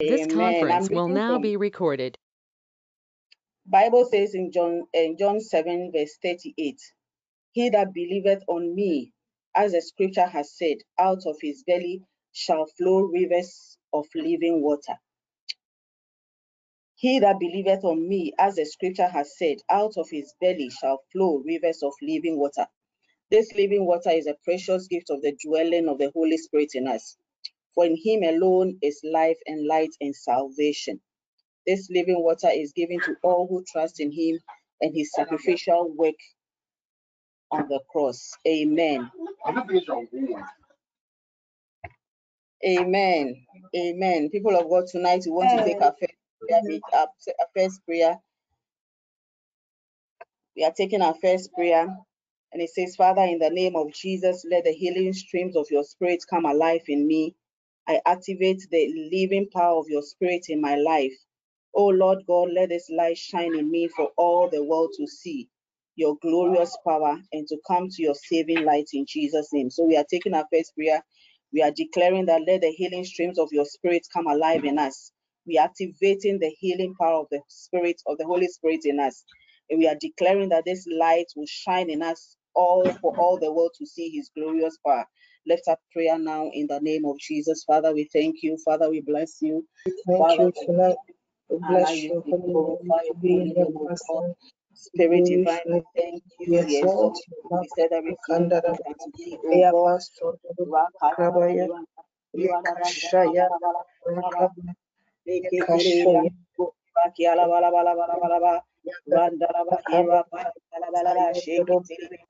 This Amen. Conference will now from be recorded. Bible says in John in John 7 verse 38, He that believeth on me, as the scripture has said, out of his belly shall flow rivers of living water. He that believeth on me, as the scripture has said, out of his belly shall flow rivers of living water. This living water is a precious gift of the dwelling of the Holy Spirit in us. For in him alone is life and light and salvation. This living water is given to all who trust in him and his sacrificial work on the cross. Amen. Amen. Amen. People of God, tonight we want to take our first prayer, meet- our our first prayer. We are taking our first prayer, and it says, Father, in the name of Jesus, let the healing streams of your spirit come alive in me. I activate the living power of your spirit in my life. Oh Lord God, let this light shine in me for all the world to see your glorious power and to come to your saving light in Jesus' name. So we are taking our first prayer. We are declaring that let the healing streams of your spirit come alive in us. We are activating the healing power of the spirit of the Holy Spirit in us. And we are declaring that this light will shine in us all for all the world to see his glorious power. Lift up prayer now in the name of Jesus. Father, we thank you. Father, we bless you. Thank Father, you tonight. We bless you, your we holy name glorify to your be holy in name, your O God. presence. Spirit divine, thank you. We exalt exalt you. you. We said every song Makandara belongs unto thee, O Ea God. Pastor Kabaya Yekashaya Rakaba Yekashoya Lea Masaya Yandara Brakaba Yekayandara Brakaba Shakayandara Sayandara Brakaba Yekayandara Yamama Sheka Yamakayandara Brakaba Shayandara Laso Yandara Kayandara Brakaba Lema Handara Brakaba Shayandara Yamaso Yandara We pray for the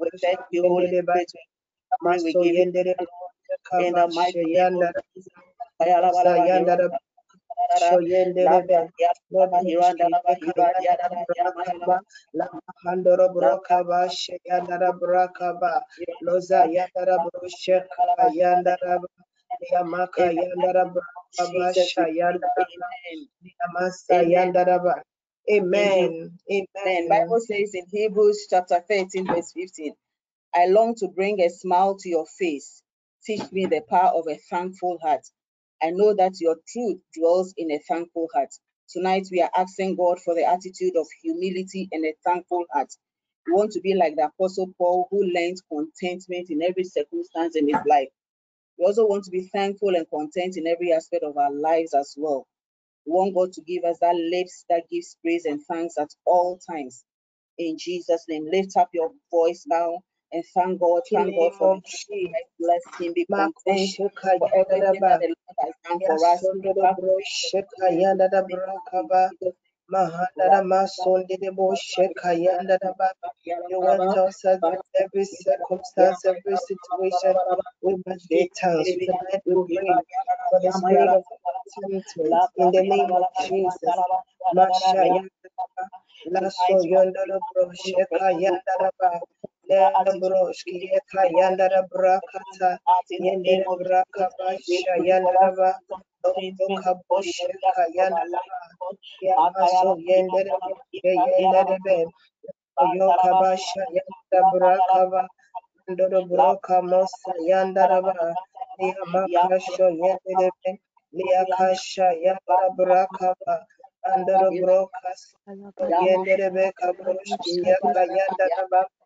We thank you, Holy Spirit. We give you in the mighty name of Jesus. Sayanda Shoyendere Lord Brakaba La Brokaba Shayandara Brakaba Loza Yandara Brosheka Yandara Yamaka Yandara Brakaba Jesus, we pray. Shayandara Yamasa Amen. Amen. Amen. Amen. Bible says in Hebrews chapter 13, verse 15, I long to bring a smile to your face. Teach me the power of a thankful heart. I know that your truth dwells in a thankful heart. Tonight we are asking God for the attitude of humility and a thankful heart. We want to be like the Apostle Paul who learned contentment in every circumstance in his life. We also want to be thankful and content in every aspect of our lives as well. We want God to give us that lips that gives praise and thanks at all times. In Jesus' name, lift up your voice now and thank God. Thank God for Name the of gift. Bless Him. Be content for everything that the Lord has done for us. Yasondoro Have Bro faith Sheka in the Yandara name of Brakaba Jesus. Mahandara Masondere Bo Sheka Yandara Ba You went us against every circumstance, every situation. We must give thanks. We pray for the spirit of contentment in the name of Jesus. Lasso Yondoro Bro Sheka Yandara Ba Lebroshki Yeka Yandara Brakata In the name Yendere of Jesus, Brakaba we pray for Shayandara that Ba contentment Loka before the Bosheka areas of our Yandara life, Ba God. Yamaso Yendere Yendere Be Yoka Basha Yandara Brakaba Ndoro Broka Mosa Yandara Ba Yamaka Yendere Be Liakasha Yandara Brakaba Andoro Brokas Yendere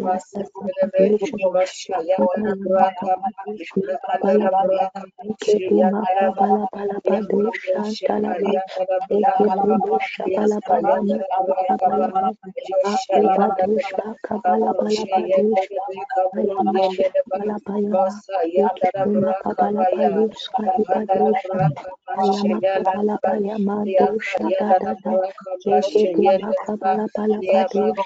Thank you.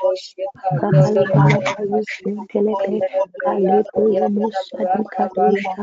of Shia Thank you. yumusha dikadusha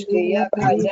Yakaza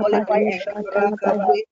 qualify and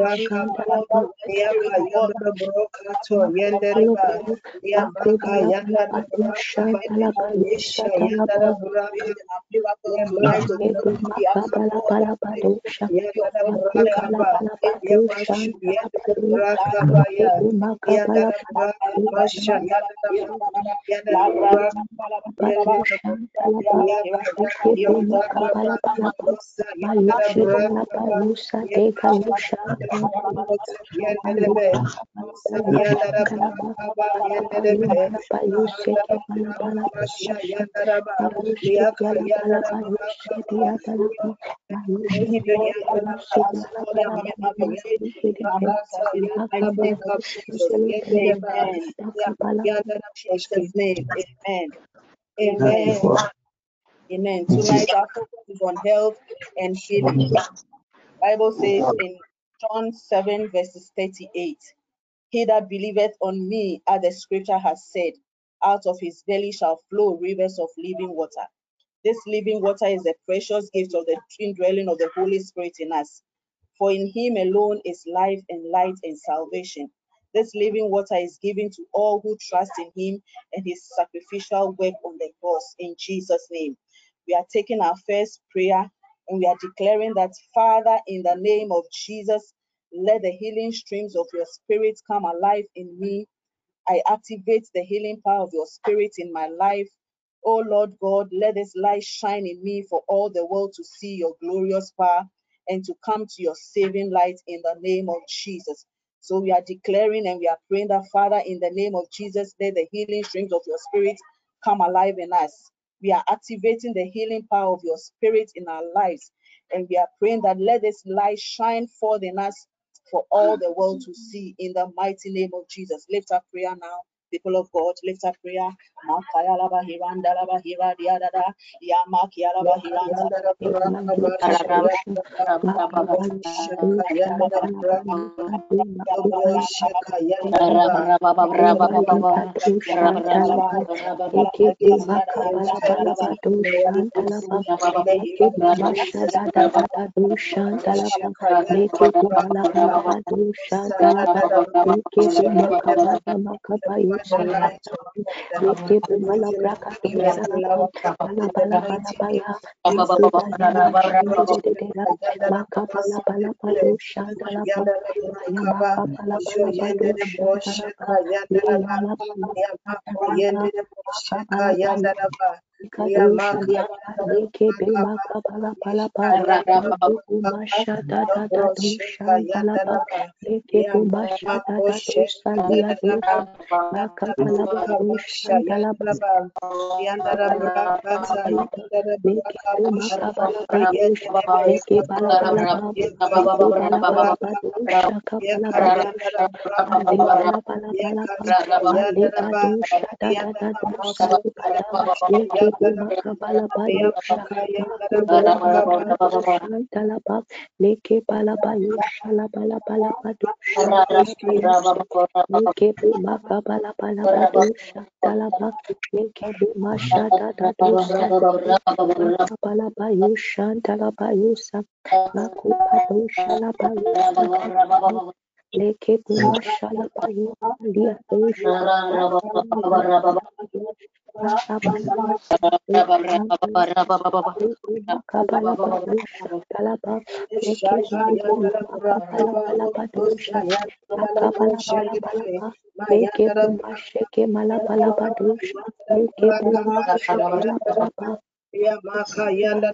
Yanda Amen. Amen. Amen. Tonight our focus is on health and healing. Bible says in John 7, verses 38. He that believeth on me, as the scripture has said, out of his belly shall flow rivers of living water. This living water is the precious gift of the indwelling of the Holy Spirit in us. For in him alone is life and light and salvation. This living water is given to all who trust in him and his sacrificial work on the cross in Jesus' name. We are taking our first prayer and we are declaring that, Father, in the name of Jesus, let the healing streams of your spirit come alive in me. I activate the healing power of your spirit in my life. Oh Lord God, let this light shine in me for all the world to see your glorious power and to come to your saving light in the name of Jesus. So we are declaring and we are praying that, Father, in the name of Jesus, let the healing streams of your spirit come alive in us. We are activating the healing power of your spirit in our lives. And we are praying that let this light shine forth in us for all the world to see in the mighty name of Jesus. Lift up prayer now people of God, lift up prayer. Makaya laba hiranda laba hira diadada. Ya makia laba hiranda Leke bumala braka tu salaba da da da da maka masha masha la ba dosha lia dosha Makabala badusha talaba leke bumba sheke mala Ya maka yanda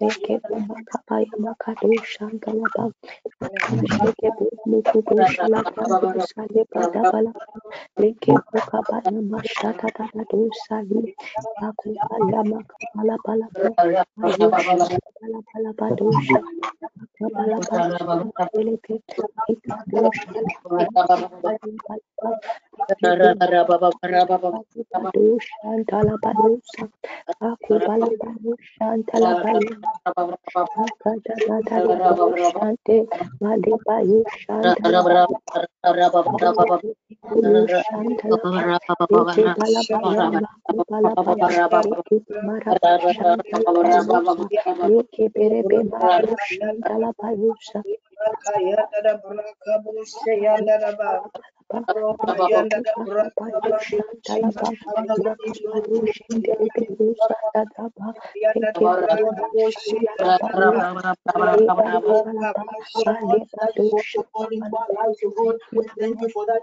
leke bumba kabaya makadusha galaba masheke bumbu kudusha la badusha le bada bala leke buka bana mashata da da dosa li akuba ya makabala bala ba ayusha bala bala ba dosha makabala ba leke ika dosha dosha maka yanda da braka bu she yanda da ba yanda da braka ba shanta la ba maku balu shinde berebe da da ba yanda da eke braka bu she la bayusa We thank you. for that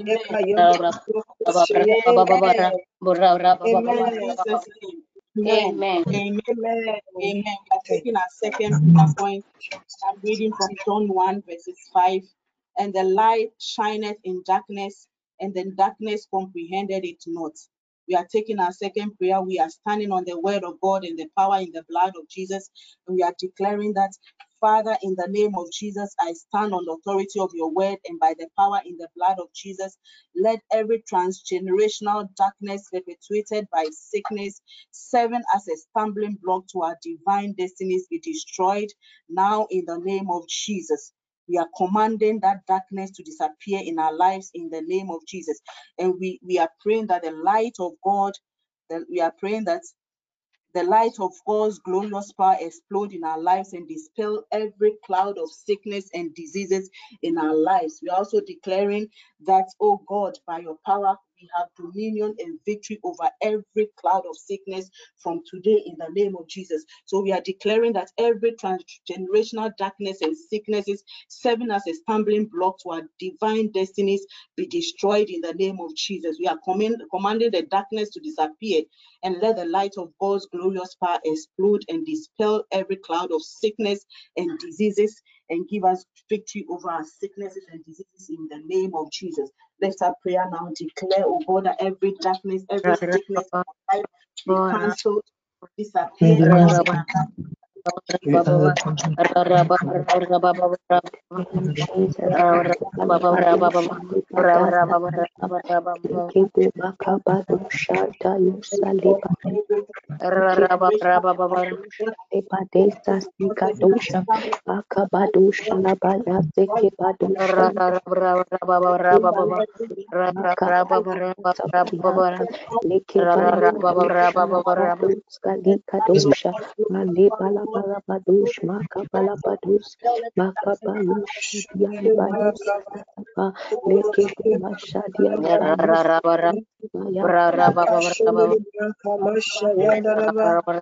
Amen. Amen. Amen. We are taking our second point. I'm reading from John 1, verses 5. And the light shineth in darkness, and the darkness comprehended it not. We are taking our second prayer. We are standing on the word of God and the power in the blood of Jesus. And we are declaring that, Father, in the name of Jesus, I stand on the authority of your word and by the power in the blood of Jesus. Let every transgenerational darkness perpetuated by sickness, serving as a stumbling block to our divine destinies, be destroyed now in the name of Jesus. We are commanding that darkness to disappear in our lives in the name of Jesus. And we, we are praying that the light of God, that we are praying that the light of God's glorious power explode in our lives and dispel every cloud of sickness and diseases in our lives. We are also declaring that, oh God, by your power, we have dominion and victory over every cloud of sickness from today in the name of Jesus. So we are declaring that every transgenerational darkness and sicknesses serving as a stumbling block to our divine destinies be destroyed in the name of Jesus. We are command, commanding the darkness to disappear and let the light of God's glorious power explode and dispel every cloud of sickness and diseases and give us victory over our sicknesses and diseases in the name of Jesus. Let's our prayer now. Declare, oh God, that every darkness, every sickness be cancelled, disappear. Badus Makabalush Rara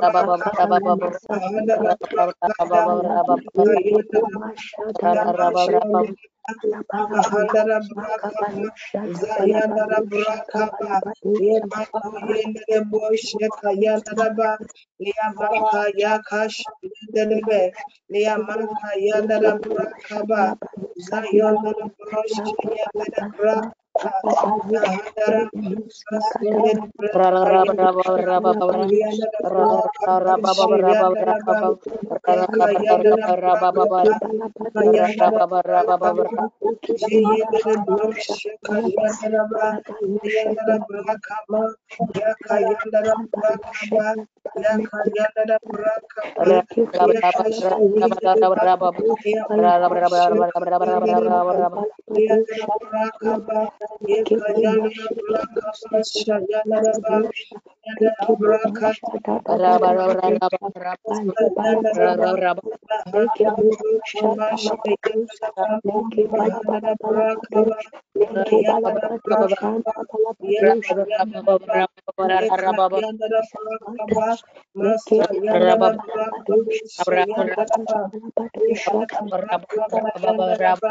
Baba Rabba Liamaka Yakash Delebe, Liamaka Yandala Brakaba, Zayon Brosh, Yandala Brak. Thank Rabba beberapa beberapa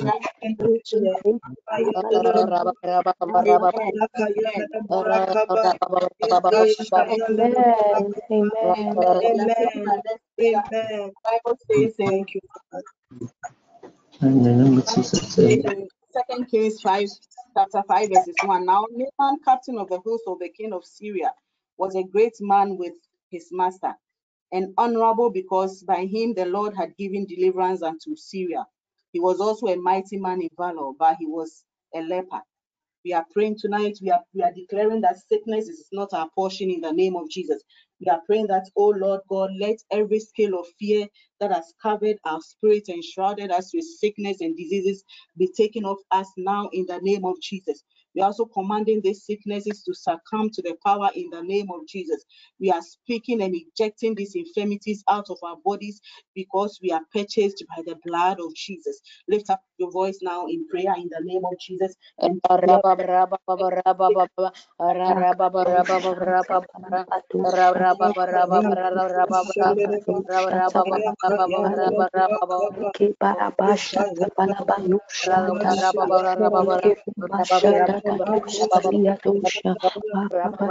Amen. Amen. Bible says thank you. Second Kings 5, chapter 5, verses 1. Now Naaman, captain of the host of the king of Syria, was a great man with his master, and honorable because by him the Lord had given deliverance unto Syria. He was also a mighty man in valor, but he was a leper. We are praying tonight. We are, we are declaring that sickness is not our portion in the name of Jesus. We are praying that, oh Lord God, let every scale of fear that has covered our spirit and shrouded us with sickness and diseases be taken off us now in the name of Jesus. We are also commanding these sicknesses to succumb to the power in the name of Jesus. We are speaking and ejecting these infirmities out of our bodies because we are purchased by the blood of Jesus. Lift up your voice now in prayer in the name of Jesus. And Kadoshia Dosha, Rabba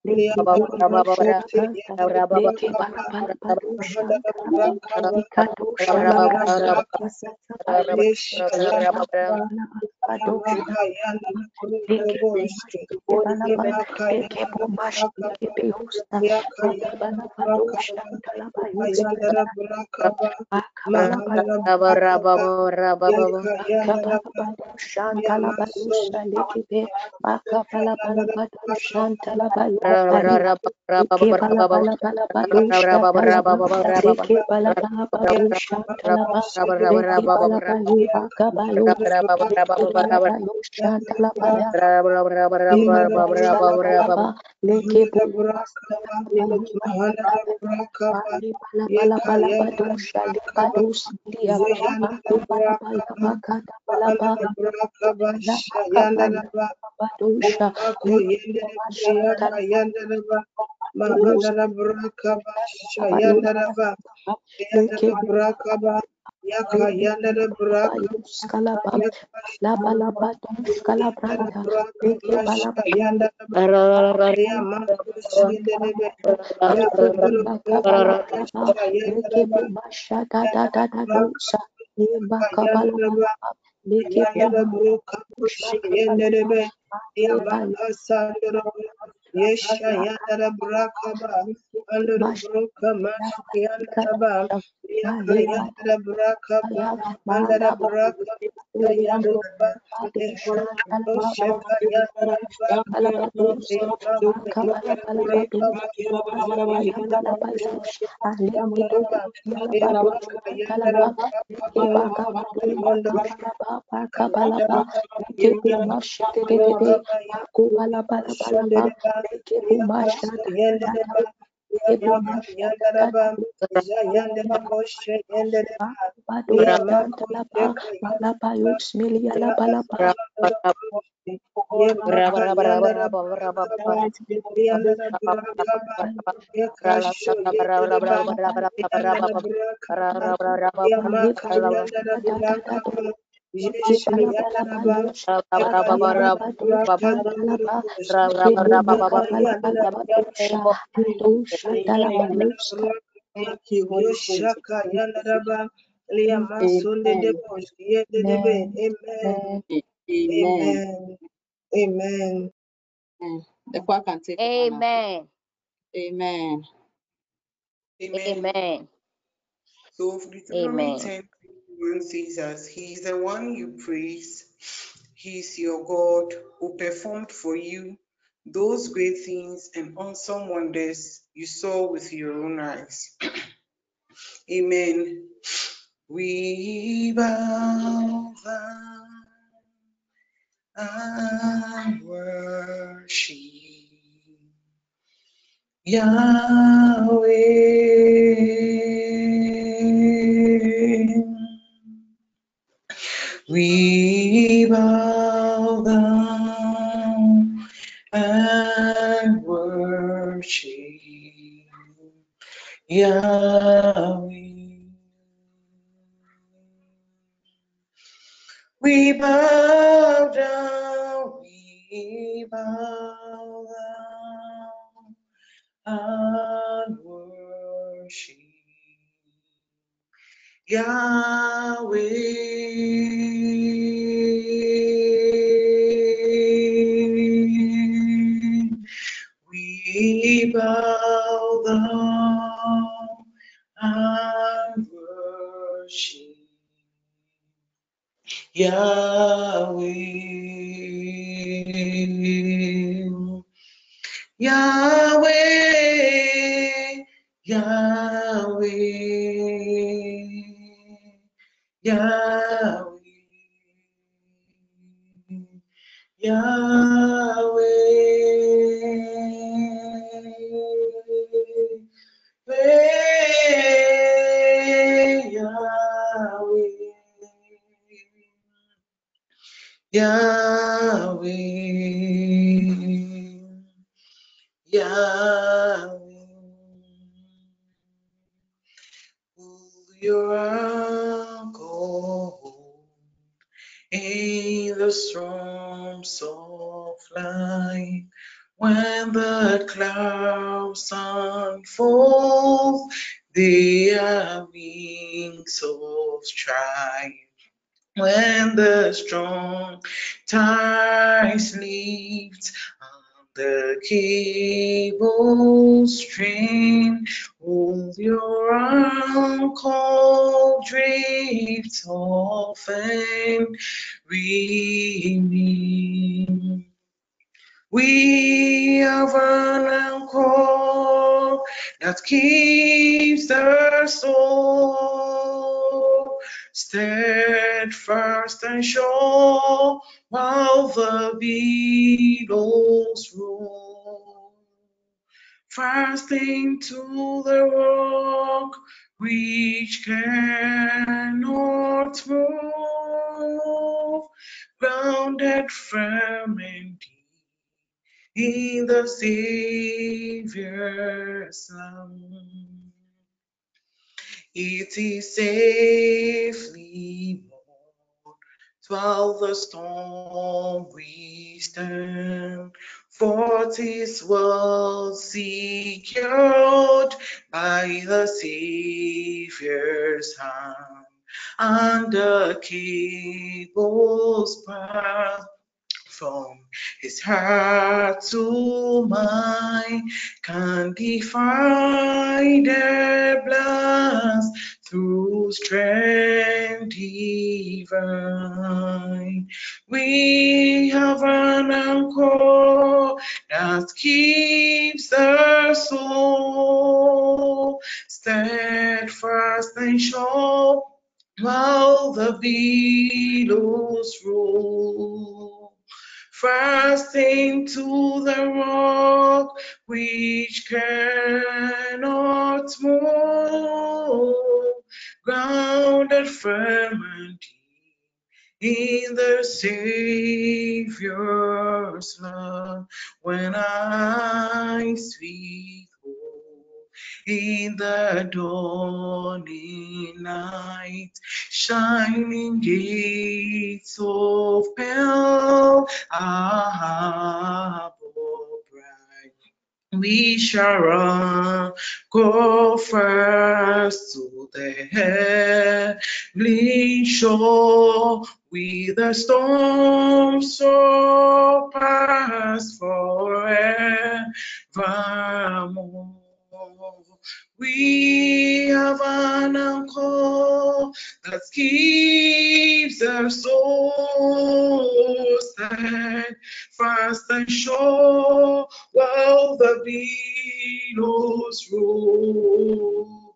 Shantala Yanda Brakaba Yesha yandara brakaba andara brokama yandara yaka yandara brakaba andara brakaba yandara sheka yandara Yandaraba, Jayandaraboshe, Yandaraba, Badoshantalapa, Malapayus, Milialapalapa, Thank you, Holy Spirit. Amen. Amen. Amen. Amen. The choir can take Amen. Amen. Amen. So Deuteronomy Amen. 10 1 says as He is the one you praise, He is your God who performed for you those great things and awesome wonders you saw with your own eyes. Amen. We bow down and worship Yahweh. Remain? We have an anchor that keeps the soul steadfast and sure while the billows roll. Fast into the rock which cannot move, grounded firm and deep in the Savior's love. It is safely moored while the storm we stand, for 'tis well secured by the Savior's hand, and the cable's path from his heart to mine can defy their blast through strength divine. We have an anchor that keeps the soul steadfast and sure while the billows roll. fasting to the rock which cannot move, grounded firm and in the Savior's love. When I speak in the dawning night, shining gates of pearl are bright. We shall run, go first to the heavenly shore, with the storm so past forevermore. We have an anchor that keeps our souls fast and sure while the billows roll.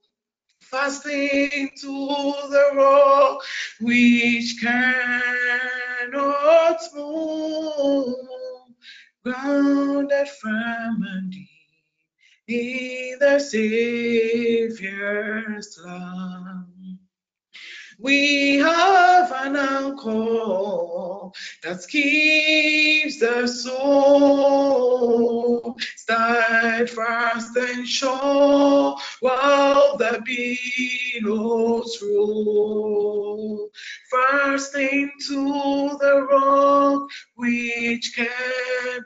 Fasting to the rock which cannot move, grounded firm and deep in the Savior's love. We have an anchor that keeps the soul steadfast and sure while the billows roll. First into the rock which can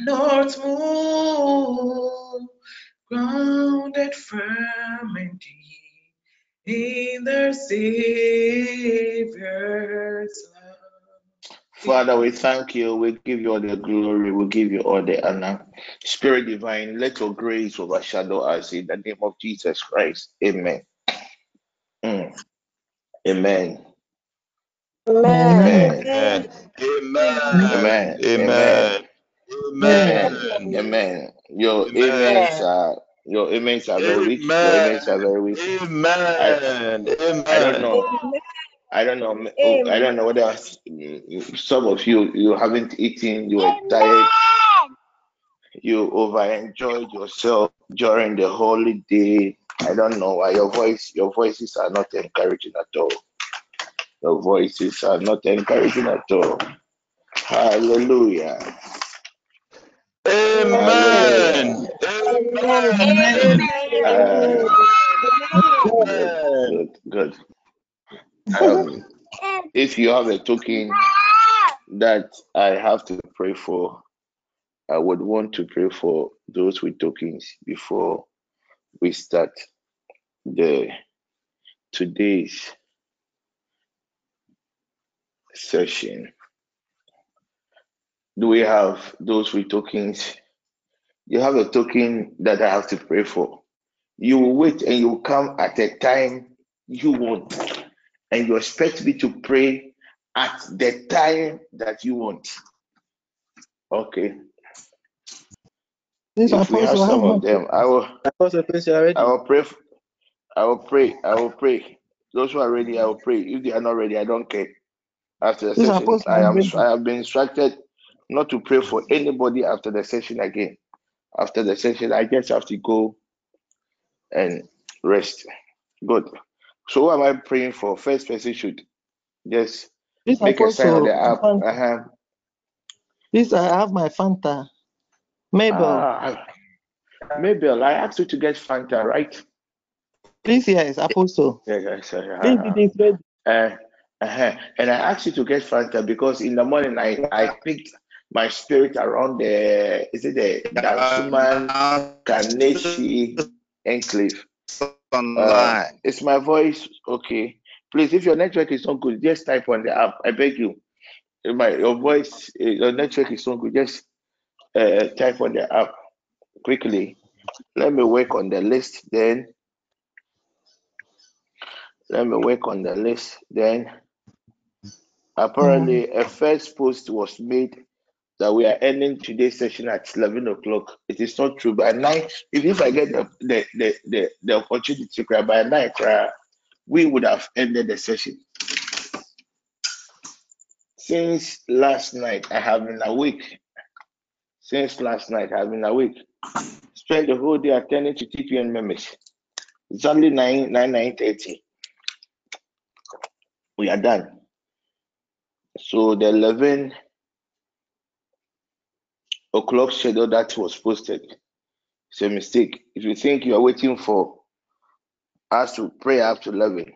not move grounded firm and deep in the Savior's love. Father, we thank you. We give you all the glory. We give you all the honor. Spirit divine, let your grace overshadow us in the name of Jesus Christ. Amen. Mm. Amen. Amen. Amen. Amen. Amen. Amen. Amen. Amen. Amen. Your Amen. amens are your amens are very weak. Your amens are very weak. I, Amen. I don't know. I don't know. oh, I don't know whether some of you you haven't eaten. You were tired. You over enjoyed yourself during the holiday. I don't know why your voice your voices are not encouraging at all. Your voices are not encouraging at all. Hallelujah. Amen. Amen. Amen. good, good. Um, if you have a token that I have to pray for, I would want to pray for those with tokens before we start the today's session. Do we have those with tokens? You have a token that I have to pray for. You will wait and you will come at a time you want, and you expect me to pray at the time that you want. Okay. This If we have some how of them, I will Apostle, please, you. I will pray. I will pray. I will pray. Those who are ready, I will pray. If they are not ready, I don't care. After the session, I I'm. I have been instructed not to pray for anybody after the session again. After the session, I just have to go and rest. Good. So who am I praying for? First person should just This make a sign on the app. Uh-huh. this I have my Fanta. Mabel, Ah, Mabel, I asked you to get Fanta, right? please, yes, apostle. Yes, yes, yes. Please, it is ready. Uh, uh-huh. And I asked you to get Fanta because in the morning I, I picked my spirit around the is it the Dansoman Kaneshi enclave. Uh, is my voice okay? Please, if your network is not good, just type on the app. I beg you. My your voice, eh, your network is not good, just uh, type on the app quickly. Let me work on the list. Then let me work on the list. Then apparently a first post was made that we are ending today's session at 11 o'clock. It is not true. By nine, if, if I get the the, the, the, the opportunity to cry by nine, cry, we would have ended the session. since last night I have been awake. Since last night I have been awake. Spent the whole day attending to TPN members. It's only 9 9 9 30. We are done. So the 11 o'clock schedule that was posted It's a mistake. If you think you are waiting for us to pray after 11,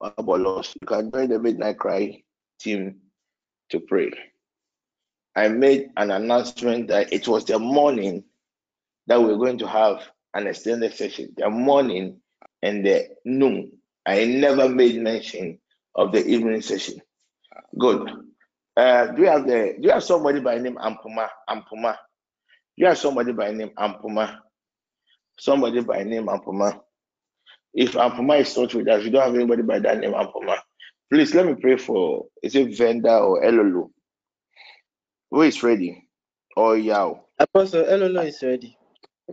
about loss, you can join the Midnight Cry team to pray. I made an announcement that it was the morning that we we're going to have an extended session, the morning and the noon. I never made mention of the evening session. Good. Uh, do you have the do you have somebody by name Ampuma? Ampuma. Do you have somebody by name Ampuma? Somebody by name Ampuma. If Ampuma is not with us, you don't have anybody by that name Ampuma. Please let me pray for is it Venda or Elolo? Who is ready? Or Yao? Apostle Elolo is ready.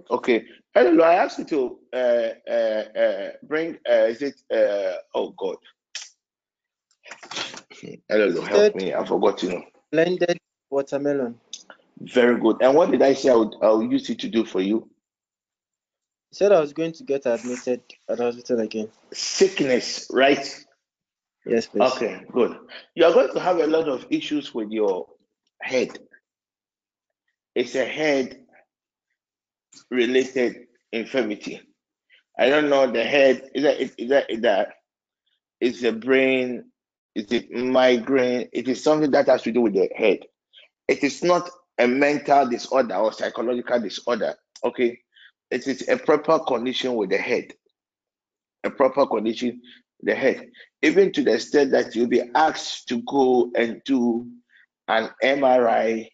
Okay. Elolo, I asked you to uh, uh, uh, bring uh, is it uh, oh God. Elolo, help me. I forgot to know. Blended watermelon. Very good. And what did I say I would I'll use it to do for you? He said I was going to get admitted at the hospital again. Sickness, right? Yes, please. Okay, good. You are going to have a lot of issues with your head. It's a head related infirmity. I don't know the head. Is that is that is that is the brain? Is it migraine? It is something that has to do with the head. It is not a mental disorder or psychological disorder. Okay, it is a proper condition with the head. A proper condition the head, even to the extent that you'll be asked to go and do an MRI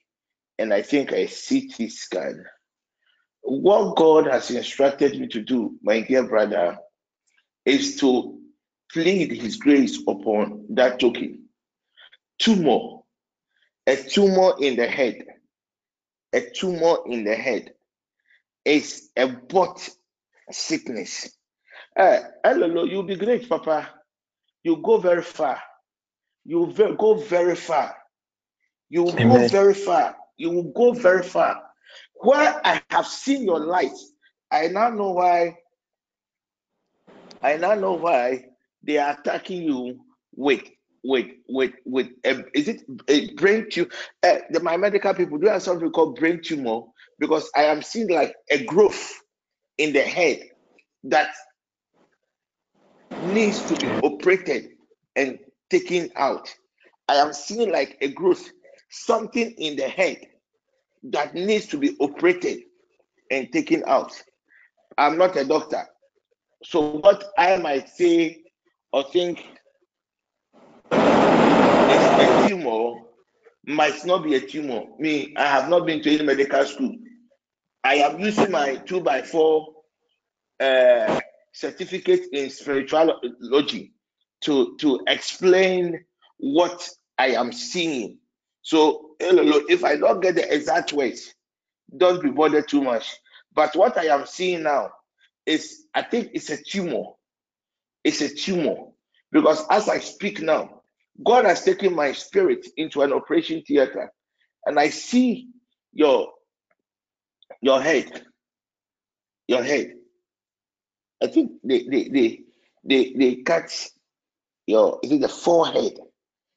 and I think a CT scan. What God has instructed me to do, my dear brother, is to plead His grace upon that token. Tumor, a tumor in the head, a tumor in the head is a butt sickness. Uh, hello, you'll be great, Papa. You go very far. You go very far. You will go very far. You will go very far. Where I have seen your light, I now know why. I now know why they are attacking you with with with with uh, is it a brain tumor? Uh, the, my medical people do have something called brain tumor because I am seeing like a growth in the head that needs to be operated and taken out. I am seeing like a growth, something in the head that needs to be operated and taken out. I'm not a doctor. So, what I might say or think it's a tumor might not be a tumor. Me, I have not been to any medical school. I am using my two by four uh, certificate in spirituality to to explain what I am seeing. So if I don't get the exact words, don't be bothered too much. But what I am seeing now is I think it's a tumor. It's a tumor. Because as I speak now, God has taken my spirit into an operation theater and I see your your head. Your head. I think they they they they, they cut your is it the forehead?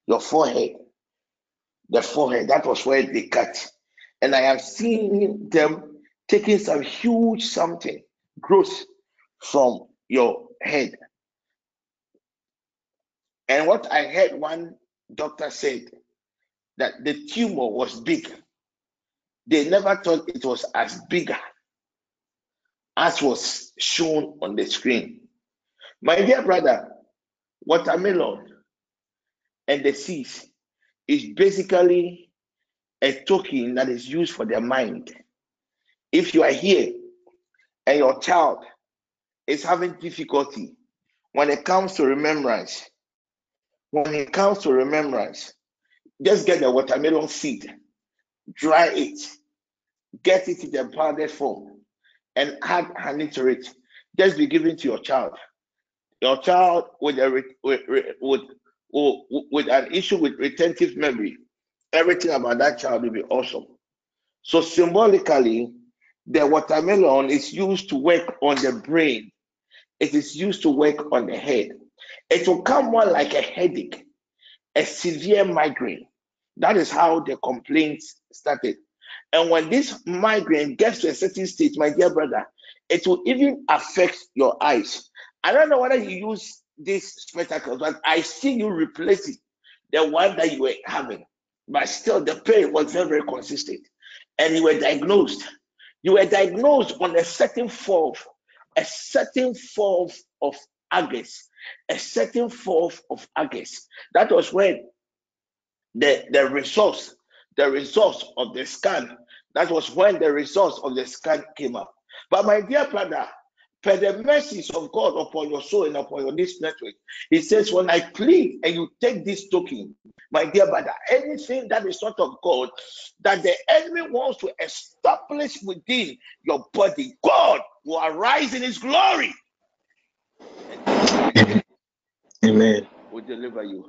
Your forehead. The forehead. That was where they cut. And I have seen them taking some huge something growth from your head. And what I heard one doctor said that the tumor was big. They never thought it was as big as was shown on the screen. My dear brother, watermelon and the seeds is basically a token that is used for the mind. If you are here and your child is having difficulty when it comes to remembrance, when it comes to remembrance, just get the watermelon seed, dry it, get it in the powdered form, and add honey to it. Just be given to your child. Your child with a with, with with an issue with retentive memory, everything about that child will be awesome. So symbolically, the watermelon is used to work on the brain. It is used to work on the head. It will come more like a headache, a severe migraine. That is how the complaints started. And when this migraine gets to a certain state, my dear brother, it will even affect your eyes. I don't know whether you use this spectacles, but I see you replacing the one that you were having. But still, the pain was very, very consistent. And you were diagnosed. You were diagnosed on a certain fourth, a certain fourth of August, a certain fourth of August. That was when the, the results, the results of the scan, that was when the results of the scan came up. But my dear brother, per the mercies of God upon your soul and upon your this network, he says, when I plead and you take this token, my dear brother, anything that is not of God, that the enemy wants to establish within your body, God will arise in his glory. Amen. Will deliver you.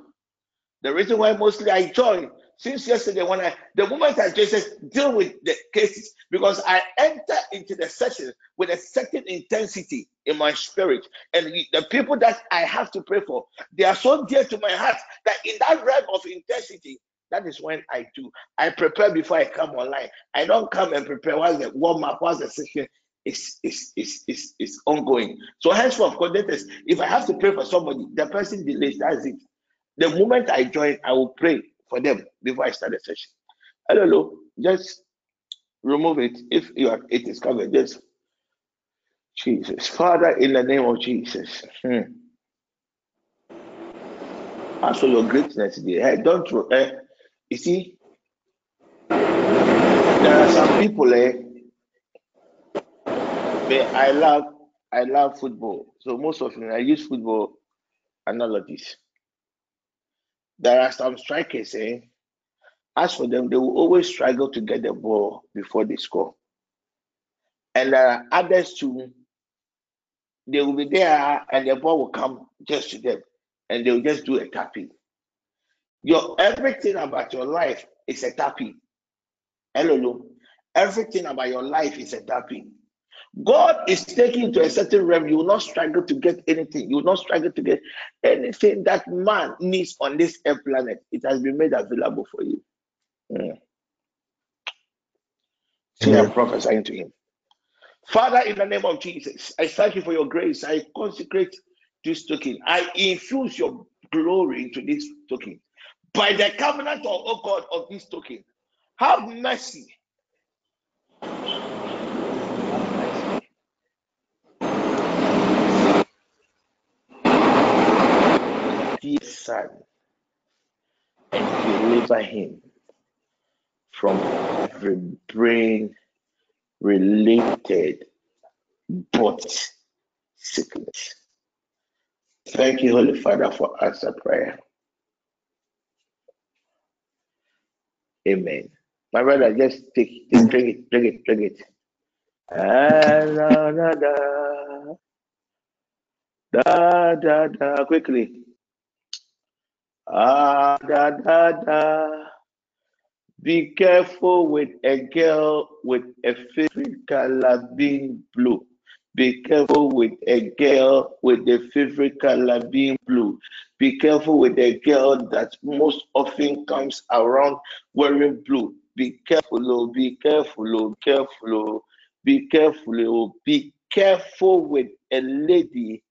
The reason why mostly I join since yesterday when I the moment I just deal with the cases because I enter into the session with a certain intensity in my spirit. And the people that I have to pray for they are so dear to my heart that in that realm of intensity that is when I do. I prepare before I come online. I don't come and prepare while the warm up while the session is is is, is ongoing so henceforth coordinators if I have to pray for somebody the person delays that's it the moment I join I will pray for them before I start the session. Hello, just remove it if you are it is covered. Just Jesus, Father, in the name of Jesus. Hmm. As for your greatness, hey, don't eh, you see? There are some people, eh? I love I love football. So most often I use football analogies. There are some strikers, eh? As for them, they will always struggle to get the ball before they score. And there are others too, they will be there and the ball will come just to them and they will just do a tapping. Your everything about your life is a tapping. Hello, everything about your life is a tapping. God is taking to a certain realm. You will not struggle to get anything. You will not struggle to get anything that man needs on this earth planet. It has been made available for you. Mm. So I'm prophesying to him. Father, in the name of Jesus, I thank you for your grace. I consecrate this token. I infuse your glory into this token. By the covenant of oh God of this token, have mercy dear son and deliver him from every brain related but sickness. Thank you, Holy Father, for answer prayer. Amen. My brother, just take, just drink it, drink it, drink it. Ah, da, da, da. Da, da, da. Quickly. Ah, da, da, da. Be careful with a girl with a favorite color being blue. Be careful with a girl with a favorite color being blue. Be careful with a girl that most often comes around wearing blue. Be careful, oh, be careful, oh, careful, oh, be careful, oh, be careful with a lady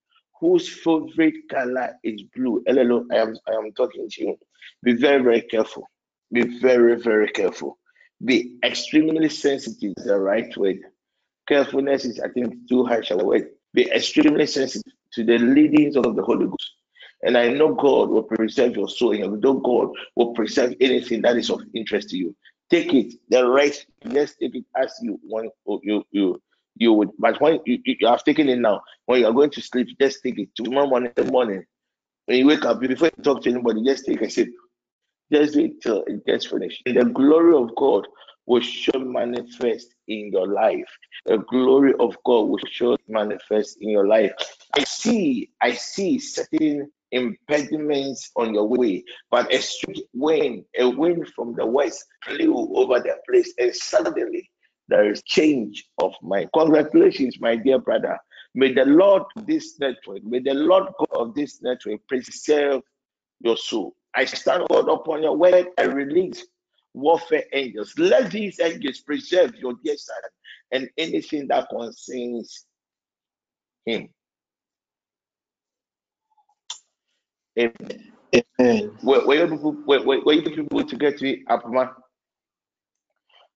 whose favorite color is blue. Hello, I am I am talking to you. Be very, very careful. Be very, very careful. Be extremely sensitive is the right word. Carefulness is, I think, too harsh a word. Be extremely sensitive to the leadings of the Holy Ghost. And I know God will preserve your soul, and I know God will preserve anything that is of interest to you. Take it, the rest, just take it as you want. You you you would, but when you, you have taken it now, when you are going to sleep, just take it. Tomorrow morning, the morning, when you wake up, before you talk to anybody, just take a sip. Just do it till it gets finished. And the glory of God will show manifest in your life. The glory of God will show manifest in your life. I see, I see certain impediments on your way, but a sweet wind, a wind from the west blew over the place, and suddenly there is change of mind. Congratulations, my dear brother. May the Lord this network, may the Lord God of this network preserve your soul. I stand God upon your word and release warfare angels. Let these angels preserve your dear son and anything that concerns him. Amen. Amen. Were, were, you people, were, you people to get me, Apoma?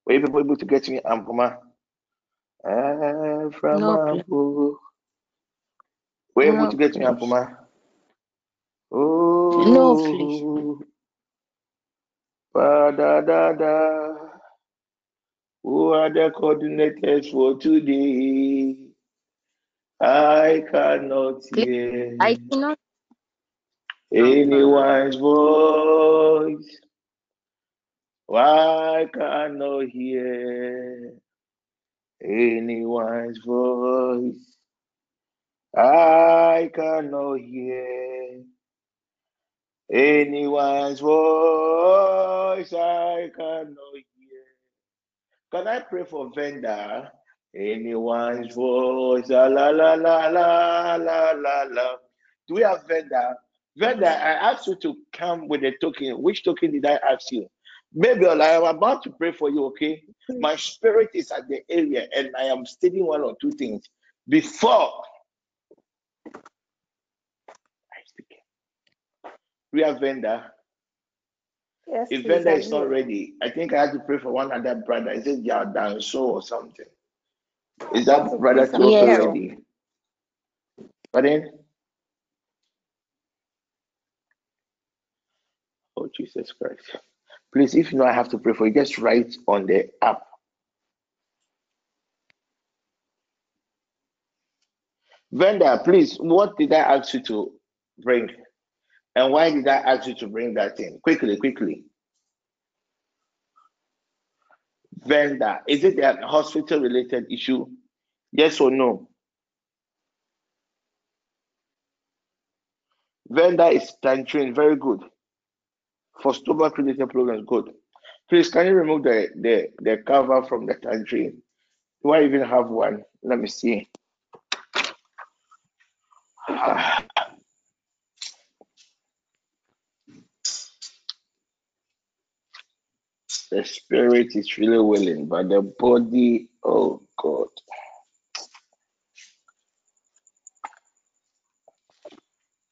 Were you people able to get me? Uh, from. Apu. Were you able to get me, please. Apoma? No, please. Oh, ba da da da. Who are the coordinators for today? I cannot hear I cannot. anyone's voice. Why cannot hear anyone's voice? I cannot hear anyone's voice. I cannot hear. Can I pray for vendor? Anyone's voice. La la la la la la la la. Do we have vendor? Vendor, I asked you to come with a token. Which token did I ask you? Maybe I am about to pray for you, okay? My spirit is at the area and I am stating one or two things before I speak. We have vendor. Yes, If vendor is not ready, I think I have to pray for one other brother. Is it Yadanso or something? Is that brother I'm also Yes. Carol. ready? Oh, Jesus Christ. Please, if you know I have to pray for you, just write on the app. Vendor, please, what did I ask you to bring? And why did I ask you to bring that in? Quickly, quickly. Vendor, is it a hospital related issue? Yes or no? Vendor is tangerine, very good. For stomach related problems, good. Please, can you remove the, the, the cover from the tangerine? Do I even have one? Let me see. The spirit is really willing, but the body, oh God.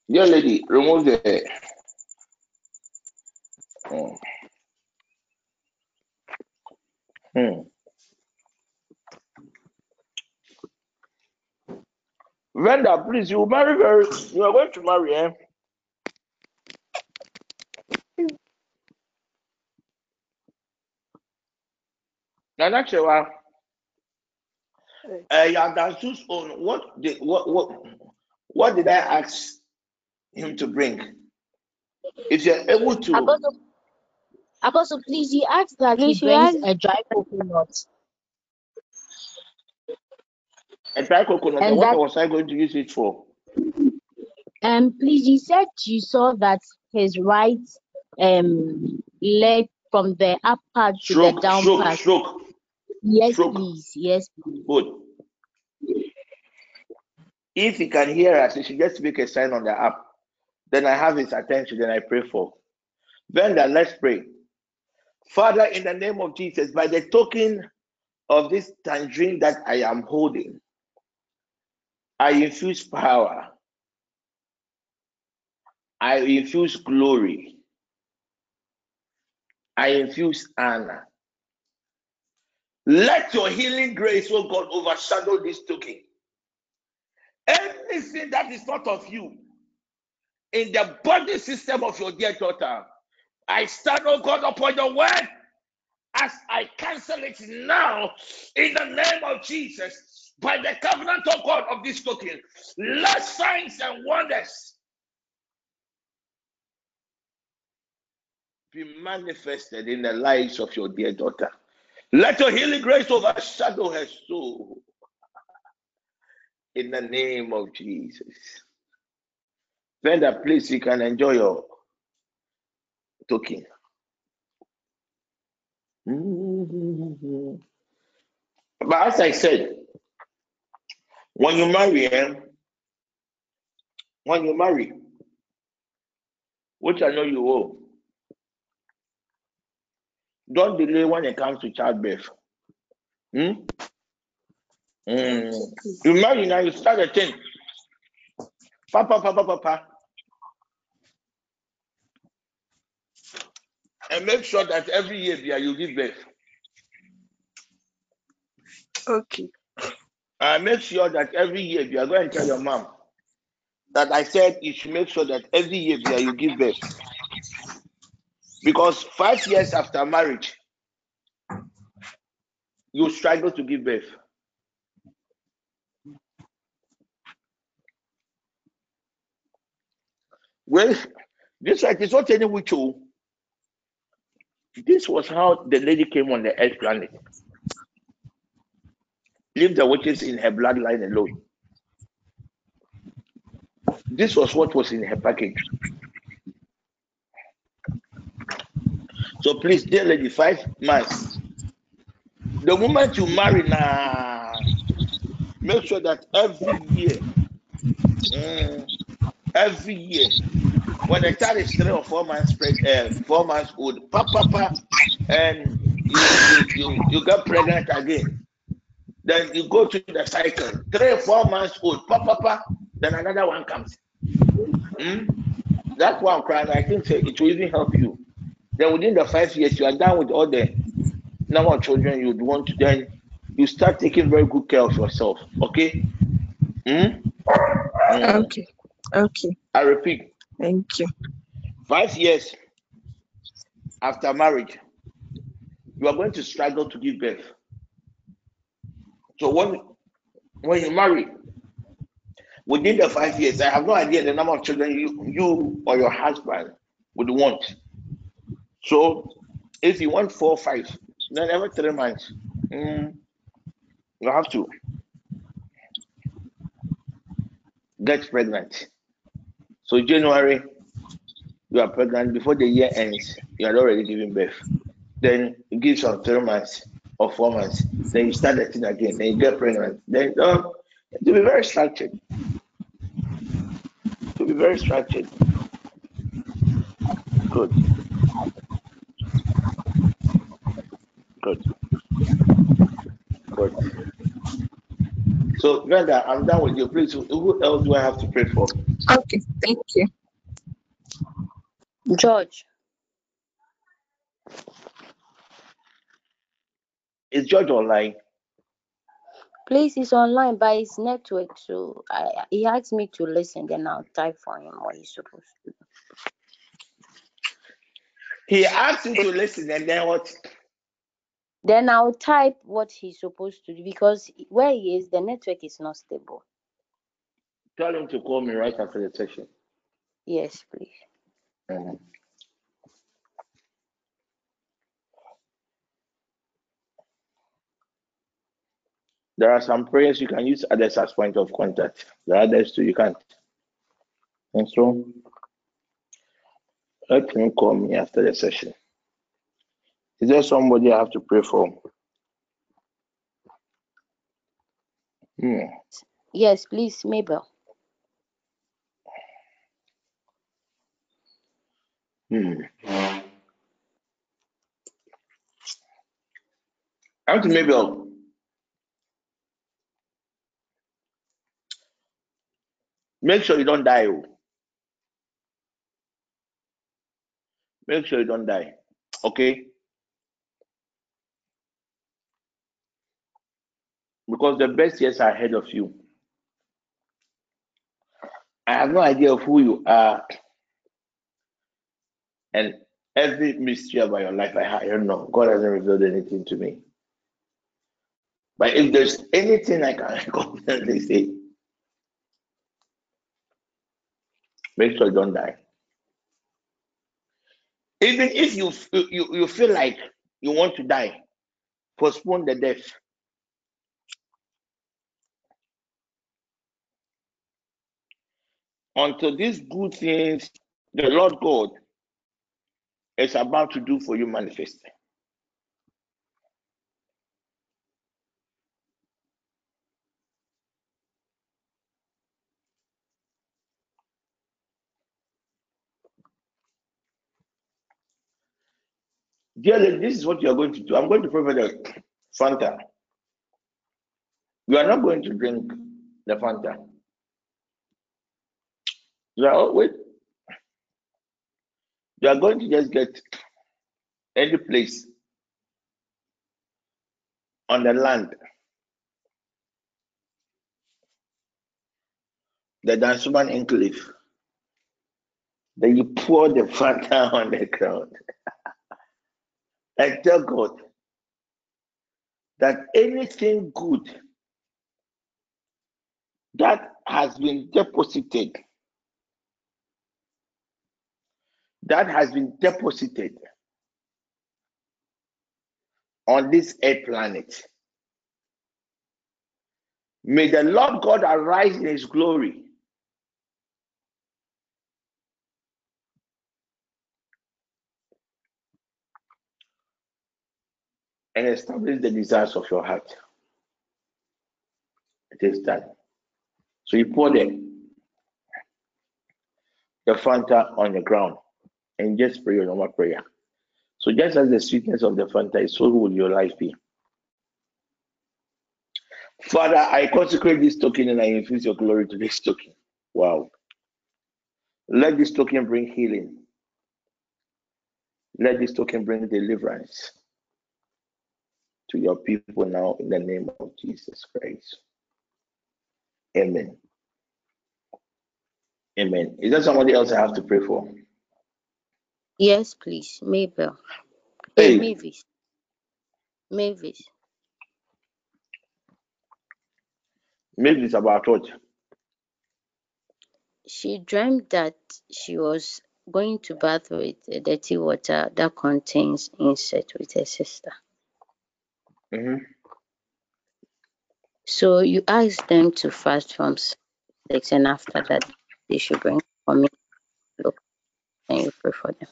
Dear lady, remove the. Hmm. Hmm. Venda, please, you marry very. You are going to marry, eh? Nana Chewa, uh, Yadansu's own. What did what what what did I ask him to bring? If you're able to, Apostle, Apostle, please, he asked that he Please, you brings a dry coconut. a dry coconut, And then what that- was I going to use it for? Um, please, you said you saw that his right um leg from the up part to the Stroke, down stroke, part. stroke. Yes, stroke. please. Yes, please. Good. If he can hear us, he should just make a sign on the app. Then I have his attention, then I pray for. Then then let's pray. Father, in the name of Jesus, by the token of this tangerine that I am holding, I infuse power. I infuse glory. I infuse honor. Let your healing grace, oh God, overshadow this token. Anything that is not of you in the body system of your dear daughter, I stand, oh God, upon your word as I cancel it now in the name of Jesus. By the covenant of God of this token, let signs and wonders be manifested in the lives of your dear daughter. Let your healing grace overshadow her soul. In the name of Jesus. Brenda, please, you can enjoy your token. But as I said, when you marry, him, when you marry, which I know you will, don't delay when it comes to childbirth. Hmm? Mm. You marry now, you start a thing. Papa, papa, papa. And make sure that every year Bia, you give birth. Okay. And make sure that every year you are going to tell your mom that I said you should make sure that every year Bia, you give birth. Because five years after marriage, you struggle to give birth. Well, this right is not any which you. Oh. This was how the lady came on the earth planet. Leave the witches in her bloodline alone. This was what was in her package. So please, dear lady, five months. The moment you marry now, make sure that every year, mm, every year, when the child is three or four months pregnant, uh, four months old, pa, pa, pa, and you, you, you, you get pregnant again. Then you go to the cycle, three or four months old, pa, pa, pa, then another one comes. Mm? That one crying, I think it will even help you. Then within the five years, you are done with all the number of children you'd want to, then you start taking very good care of yourself. Okay? Mm. Okay. Okay. I repeat, Thank you. five years after marriage, you are going to struggle to give birth. So when when you marry, within the five years, I have no idea the number of children you you or your husband would want. So if you want four or five, then every three months, mm, you have to get pregnant. So January, you are pregnant before the year ends. You are already giving birth. Then it gives some three months or four months. Then you start the thing again. Then you get pregnant. Then um, to be very structured. To be very structured. Good. Good. Good. So, Brenda, I'm done with you. Please, who else do I have to pray for? Okay. Thank you. George, Is George online? please, he's online by his network, so I, he asked me to listen. Then I'll type for him what he's supposed to. do. He asked you to listen, and then what? Then I'll type what he's supposed to do because where he is, the network is not stable. Tell him to call me right after the session. Yes, please. Mhm. There are some prayers you can use others as point of contact. The others too you can't. And so let him call me after the session. Is there somebody I have to pray for? Hmm. Yes, please, Mabel. Hmm. Auntie Mabel, make sure you don't die. oh. Make sure you don't die. Okay? Because the best years are ahead of you. I have no idea of who you are and every mystery about your life. I, I don't know. God hasn't revealed anything to me. But if there's anything I can confidently say, make sure you don't die. Even if you you, you feel like you want to die, postpone the death. until these good things the Lord God is about to do for you manifest. Dear lady, this is what you are going to do. I'm going to for the Fanta. You are not going to drink the Fanta. You are, oh, wait. You are going to just get any place on the land. The Dansoman enclave. Then you pour the Fanta on the ground. and tell God that anything good that has been deposited, that has been deposited on this earth planet. May the Lord God arise in his glory. And establish the desires of your heart. It is done. So you pour the, the Fanta on the ground and just pray your normal prayer. So just as the sweetness of the Fanta is, so will your life be. Father, I consecrate this token and I infuse your glory to this token. Wow. Let this token bring healing. Let this token bring deliverance to your people now in the name of Jesus Christ. Amen. Amen. Is there somebody else I have to pray for? Yes, please. Mabel. Hey. Hey, Mavis. Mavis. It's about what? She dreamed that she was going to bath with uh, dirty water that contains insect with her sister. hmm So you asked them to fast from six, and after that, they should bring for me. Look, and you pray for them.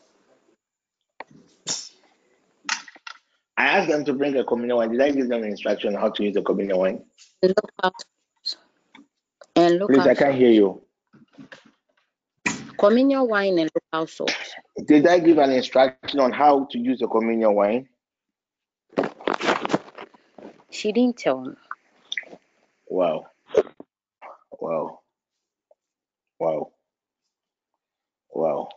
I asked them to bring a communion wine. Did I give them an instruction on how to use the communion wine? Look out. And look Please, I can't hear you. Communion wine and local salt. Did I give an instruction on how to use the communion wine? She didn't tell me. Wow. Wow. Wow. Wow.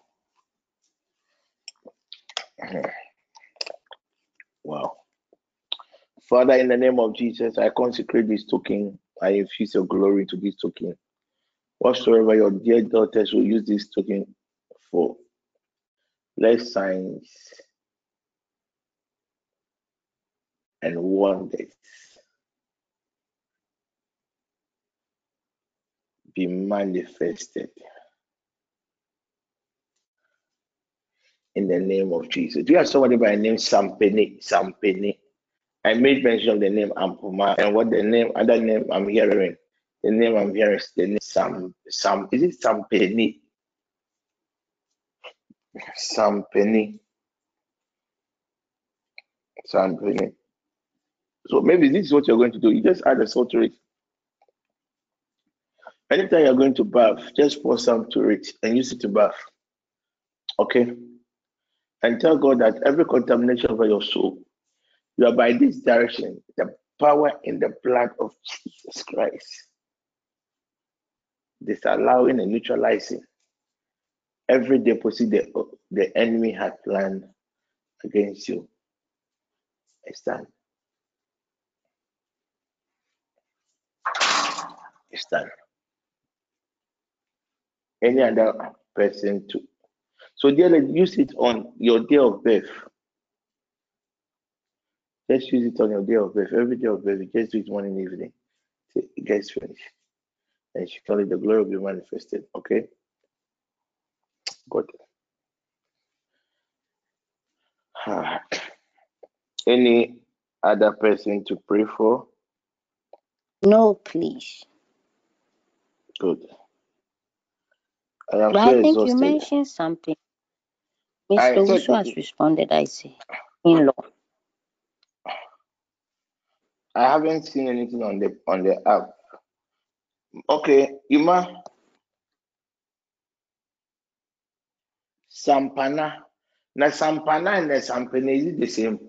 Wow. Father, in the name of Jesus, I consecrate this token. I infuse your glory to this token. Whatsoever your dear daughters will use this token for, let signs and wonders be manifested in the name of Jesus. Do you have somebody by name Sampeni? Sampeni. I made mention of the name Ampuma and what the name, other name I'm hearing. The name I'm hearing is the name Sam Sam. Is it Sampeni? Sampeni. Sampeni. So maybe this is what you're going to do. You just add a salt to it. Anytime you're going to bath, just pour some to it and use it to bath. Okay? And tell God that every contamination over your soul, you are by this direction, the power in the blood of Jesus Christ, disallowing and neutralizing every deposit the, the enemy had planned against you. It's done. It's done. Any other person too. So dear, use it on your day of birth. Just use it on your day of birth. Every day of birth, you just do it morning evening. till It gets finished. And surely the glory will be manifested. Okay? Good. Ah. Any other person to pray for? No, please. Good. I am But I think you mentioned something. I Mr. said Wusu has responded, I see. In law. I haven't seen anything on the on the app. Okay, Ima Sampana. Na Sampana and the Sampana is it the same?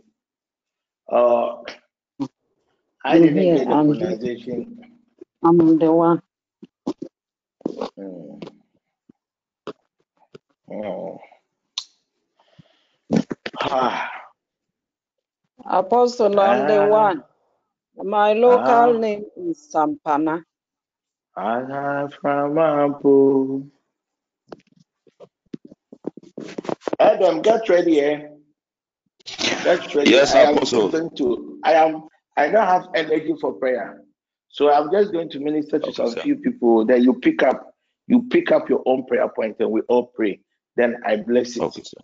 Uh, I didn't here. get the I'm here. pronunciation. I'm the one. Mm. Oh. Ah, Apostle, I'm the ah, one. My local ah, name is Sampana. ah, from Ampo. Adam, get ready, eh? Get ready. Yes, I am Apostle. going to. I am. I don't have energy for prayer, so I'm just going to minister to Okay, some sir. few people. Then you pick up. You pick up your own prayer point, and we all pray. Then I bless it. Okay, sir.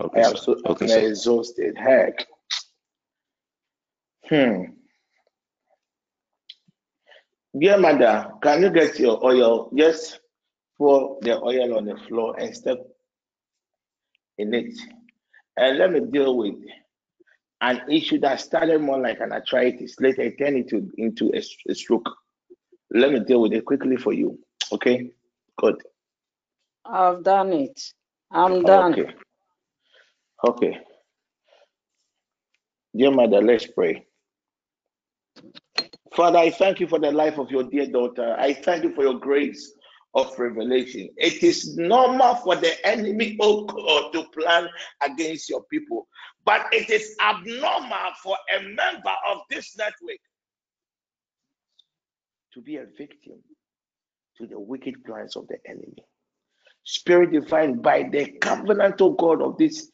Okay. I Okay, so I'm exhausted. Heck. Hmm. Dear mother, can you get your oil? Just pour the oil on the floor and step in it. And let me deal with an issue that started more like an arthritis, later it turned into, into a, a stroke. Let me deal with it quickly for you. Okay? Good. I've done it. I'm done. Okay. Okay. Dear mother, let's pray. Father, I thank you for the life of your dear daughter. I thank you for your grace of revelation. It is normal for the enemy, oh God, to plan against your people, but it is abnormal for a member of this network to be a victim to the wicked plans of the enemy. Spirit divine, by the covenantal oh God of this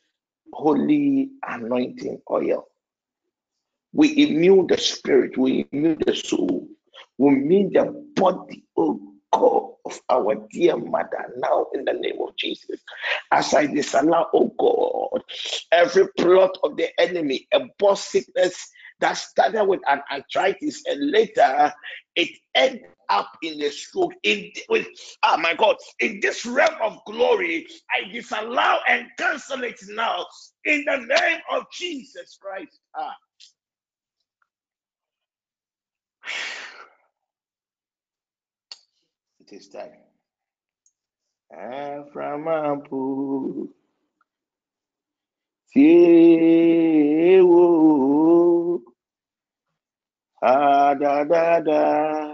holy anointing oil, we immune the spirit, we immune the soul, we immune the body, oh God, of our dear mother now in the name of Jesus. As I disallow, oh God, every plot of the enemy, a boss sickness that started with an arthritis and later it ended up in the stroke. In with ah my God, in this realm of glory, I disallow and cancel it now in the name of Jesus Christ. Ah. It is time. Ah, da, da, da.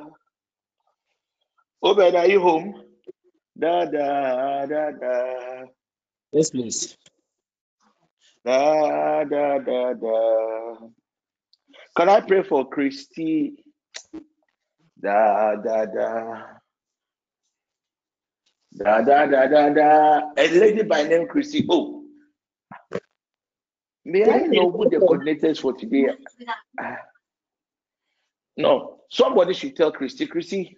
Oh, Obed, are you home? Da, da, da, da. Yes, please. Da, da, da, da. Can I pray for Christy? Da, da, da. Da, da, da, da, da. A lady by name Christy. Oh, may I know who the coordinators for today are? No, somebody should tell Christy. Christy,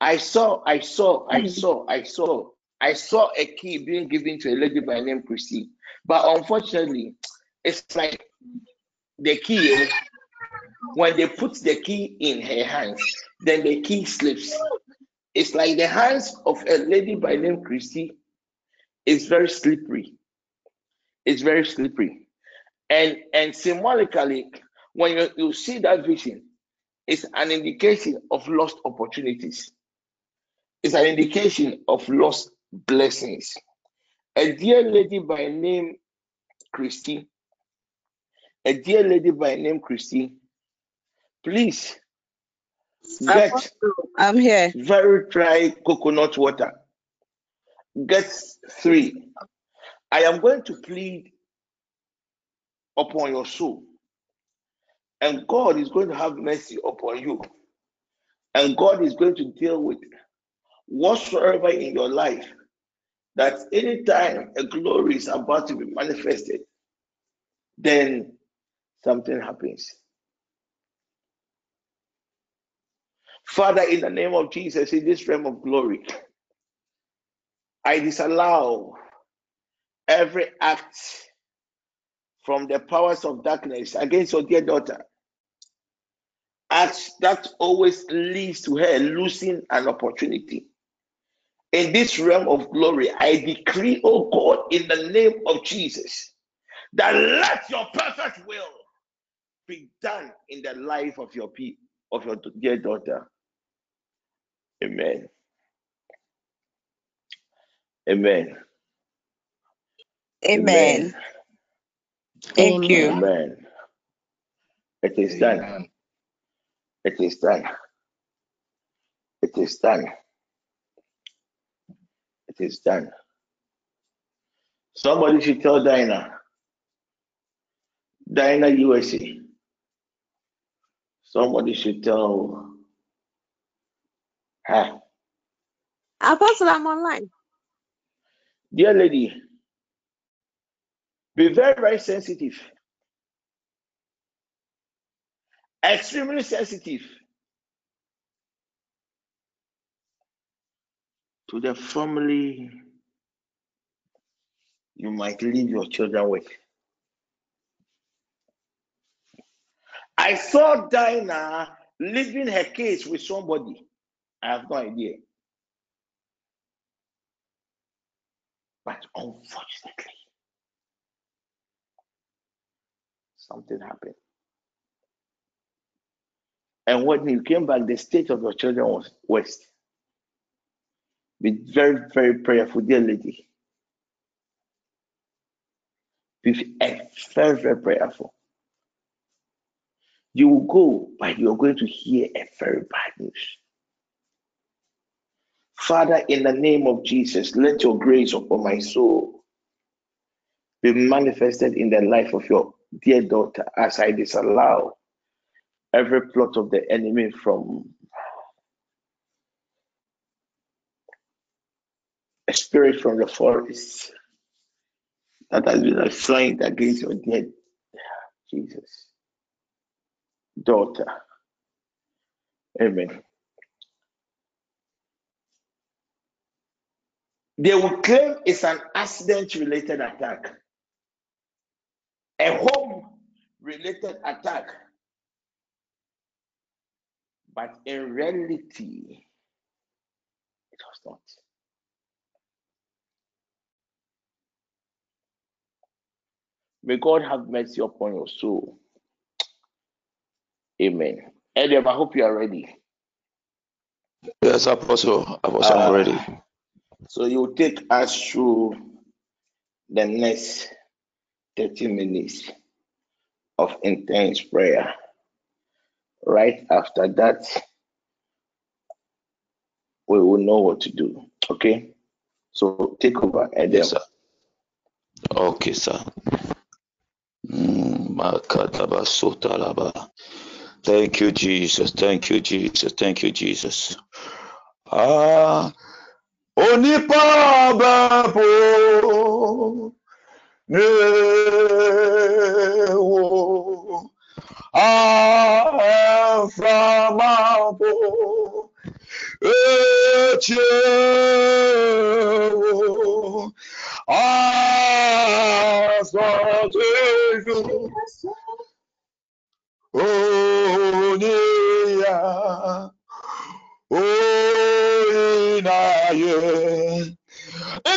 I saw, I saw, I saw, I saw, I saw a key being given to a lady by name Christy. But unfortunately, it's like the key, eh, when they put the key in her hands, then the key slips. It's like the hands of a lady by name Christy is very slippery. It's very slippery. And and symbolically, when you, you see that vision, it's an indication of lost opportunities. It's an indication of lost blessings. A dear lady by name Christy, a dear lady by name Christy, please get I'm here. very dry coconut water. Get three. I am going to plead upon your soul, and God is going to have mercy upon you, and God is going to deal with whatsoever in your life that anytime a glory is about to be manifested, then something happens. Father, in the name of Jesus, in this realm of glory, I disallow every act from the powers of darkness against your dear daughter. Acts that always leads to her losing an opportunity. In this realm of glory, I decree, oh God, in the name of Jesus, that let your perfect will be done in the life of your people, of your dear daughter. Amen. Amen. Amen. Thank you. Amen. It is done. It is done. It is done. It is done. Somebody should tell Dinah. Dinah USA. Somebody should tell her. Apostle, I'm online. Dear lady, be very, very sensitive. Extremely sensitive to the family you might leave your children with. I saw Dinah leaving her case with somebody. I have no idea. But unfortunately, something happened. And when you came back, the state of your children was worse. Be very, very prayerful, dear lady. Be very, very prayerful. You will go, but you're going to hear a very bad news. Father, in the name of Jesus, let your grace upon my soul be manifested in the life of your dear daughter as I disallow every plot of the enemy from spirit from the forest that has been assigned against your dead Jesus daughter. Amen. They will claim it's an accident related attack, a home related attack. But in reality, it was not. May God have mercy upon your soul. Amen. Edem, I hope you are ready. Yes, Apostle. Apostle, I'm Uh, ready. So you take us through the next 30 minutes of intense prayer. Right after that, we will know what to do. Okay? So take over, Edem. Yes, sir. Okay, sir. Thank you, Jesus. Thank you, Jesus. Thank you, Jesus. Ah, onipa bapo newo aframapo echewo oinaye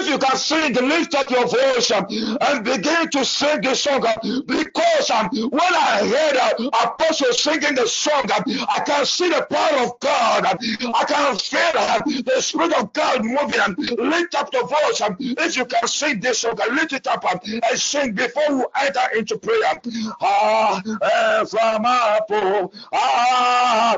if you can sing, lift up your voice um, and begin to sing the song um, because um, when I heard Apostle singing the song, I can see the power of God. I can feel the Spirit of God moving. Lift up your voice if you can sing this song, lift it up and sing before we enter into prayer. Ah, eh, from Apple, ah,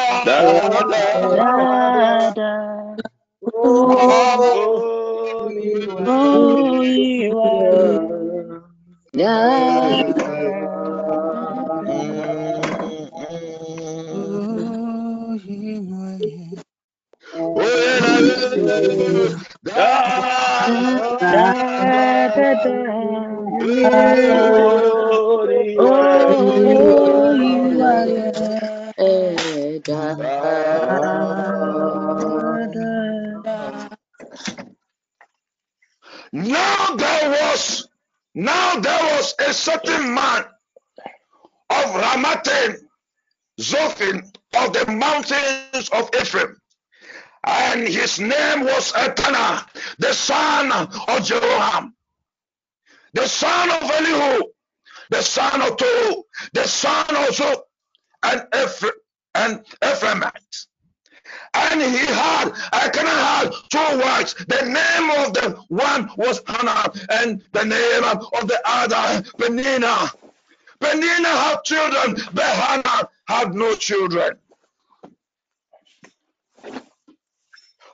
Ah, Oh, you are. Oh, you are. Now there was, now there was a certain man of Ramathaim, Zophim, of the mountains of Ephraim, and his name was Elkanah, the son of Jeroham, the son of Elihu, the son of Tohu, the son of Zoph, and Ephraim, and Ephraimite. And he had, I cannot have two wives. The name of the one was Hannah, and the name of the other Peninnah. Peninnah had children, but Hannah had no children.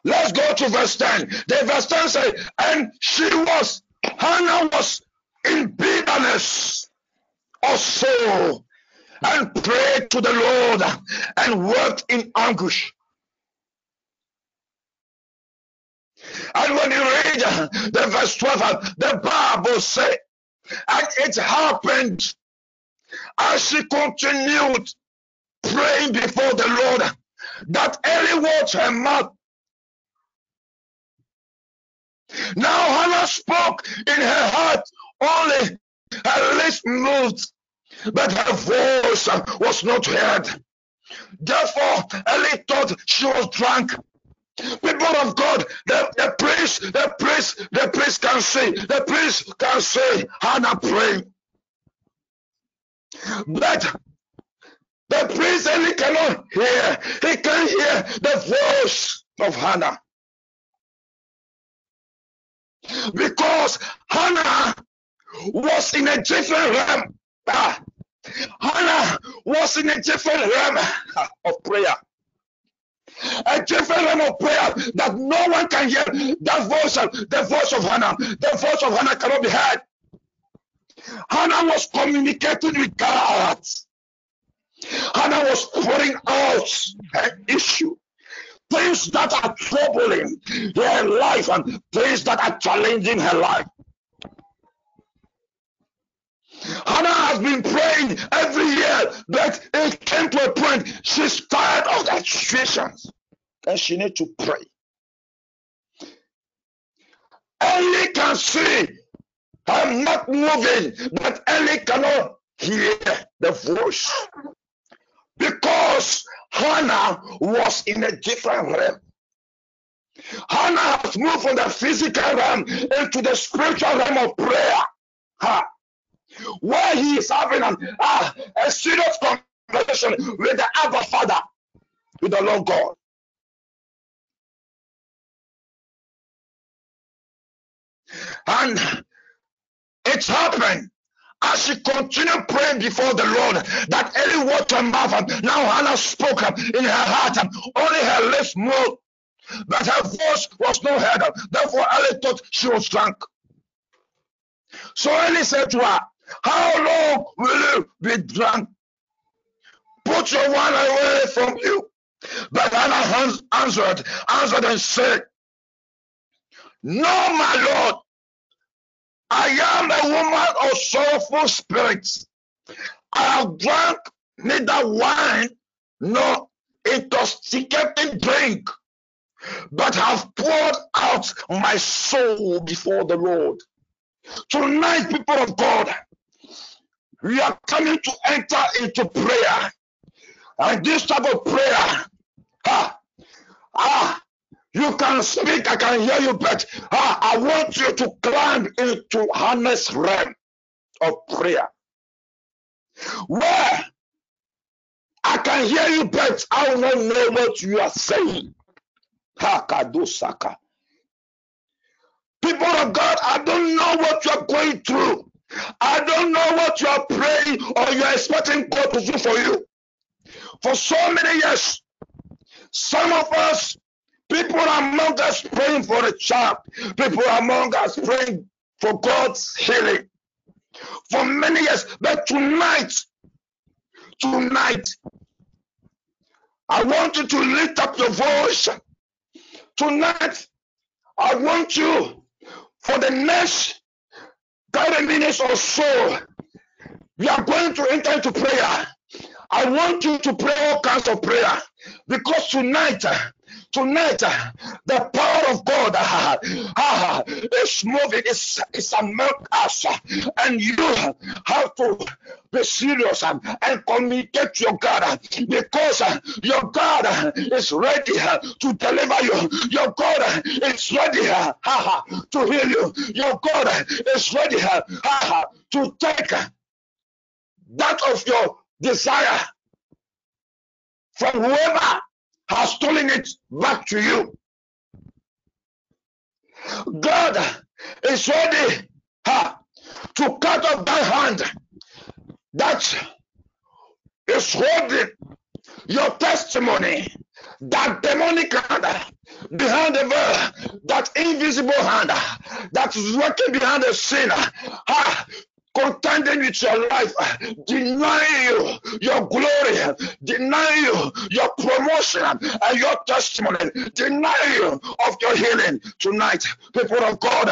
Let's go to verse 10. The verse 10 says, and she was, Hannah was in bitterness of soul and prayed to the Lord and worked in anguish. And when you read the verse 12, the Bible says, and it happened as she continued praying before the Lord that Eli watched her mouth. Now Hannah spoke in her heart only, her lips moved, but her voice was not heard. Therefore, Eli thought she was drunk. People of God, the, the priest, the priest, the priest can say, the priest can say, Hannah pray. But the priest only cannot hear. He can't hear the voice of Hannah. Because Hannah was in a different realm. Ah, Hannah was in a different realm of prayer a different realm of prayer that no one can hear. That voice, the voice of Hannah, the voice of Hannah cannot be heard. Hannah was communicating with God. Hannah was pouring out her issue. Things that are troubling her life and things that are challenging her life. Hannah has been praying every year, but it came to a point she's tired of that situations and she needs to pray. Eli can see I'm not moving, but Eli cannot hear the voice because Hannah was in a different realm. Hannah has moved from the physical realm into the spiritual realm of prayer. Ha where he is having an, uh, a serious conversation with the Abba Father, with the Lord God. And it happened as she continued praying before the Lord that Eli watched her mouth now Hannah spoke in her heart only her lips moved, but her voice was not heard. Therefore, Eli thought she was drunk. So Eli said to her, how long will you be drunk? Put your wine away from you. But Hannah answered, answered and said, No, my Lord, I am a woman of sorrowful spirits. I have drunk neither wine nor intoxicating drink, but have poured out my soul before the Lord. Tonight, people of God, we are coming to enter into prayer. And this type of prayer, ah, ah, you can speak, I can hear you, but ah, I want you to climb into Hannah's realm of prayer. Where I can hear you, but I don't know what you are saying. Hakadosaka. People of God, I don't know what you are going through. I don't know what you are praying or you are expecting God to do for you. For so many years, some of us, people among us praying for a child, people among us praying for God's healing for many years. But tonight, tonight, I want you to lift up your voice. Tonight, I want you for the next 30 minutes or so, we are going to enter into prayer. I want you to pray all kinds of prayer because tonight, tonight, uh, the power of God uh, uh is moving, it's among us, uh, and you have to be serious and, and communicate to your God because your God is ready to deliver you. Your God is ready to heal you. Your God is ready to take that of your desire from whoever has stolen it back to you. God is ready to cut off that hand that is holding your testimony, that demonic hand behind the veil, that invisible hand that is working behind the scene contending with your life, deny you your glory, deny you your promotion and your testimony, deny you of your healing tonight, people of God.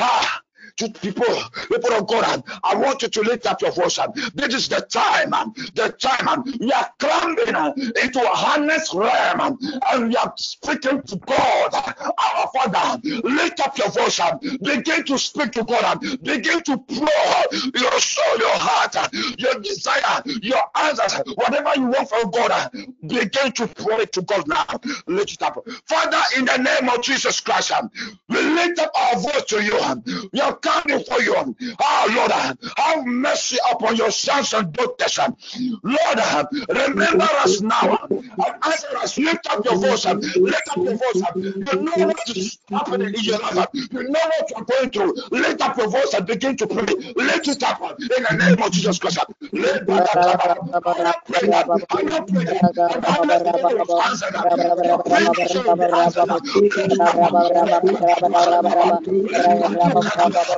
Ah, to people, people of God, I want you to lift up your voice. This is the time, the time we are climbing uh, into a Hannah's realm and we are speaking to God, uh, our Father. Lift up your voice, begin to speak to God, begin to pour your soul, your heart, uh, your desire, your answers, whatever you want from God, begin to it to God now. Lift it up. Father, in the name of Jesus Christ, um, we lift up our voice to you. Um, we are coming for you. Oh Lord, have mercy upon your sons and daughters. Lord, remember us now and answer us. Lift up your voice. Lift up your voice. You know what is happening in your life. You know what you're going through. Lift up your voice and begin to pray. Lift it up in the name of Jesus Christ. I'm not praying. I'm not praying. I'm not praying. That. Your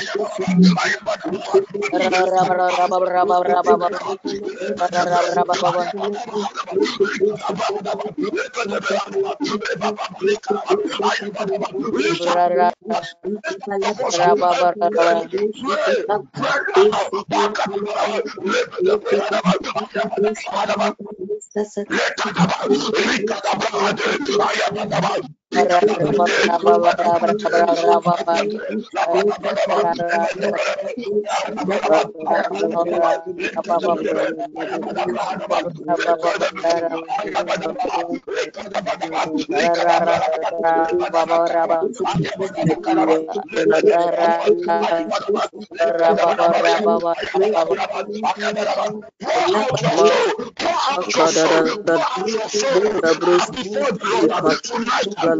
Let Tonight,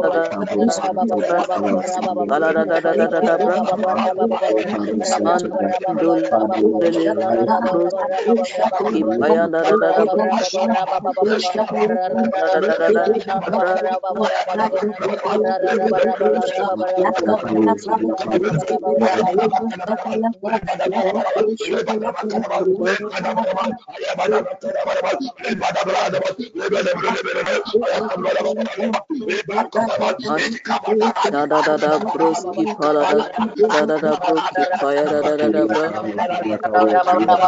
be answered. Da da da da broski pala da da da da broski paya da da da da bra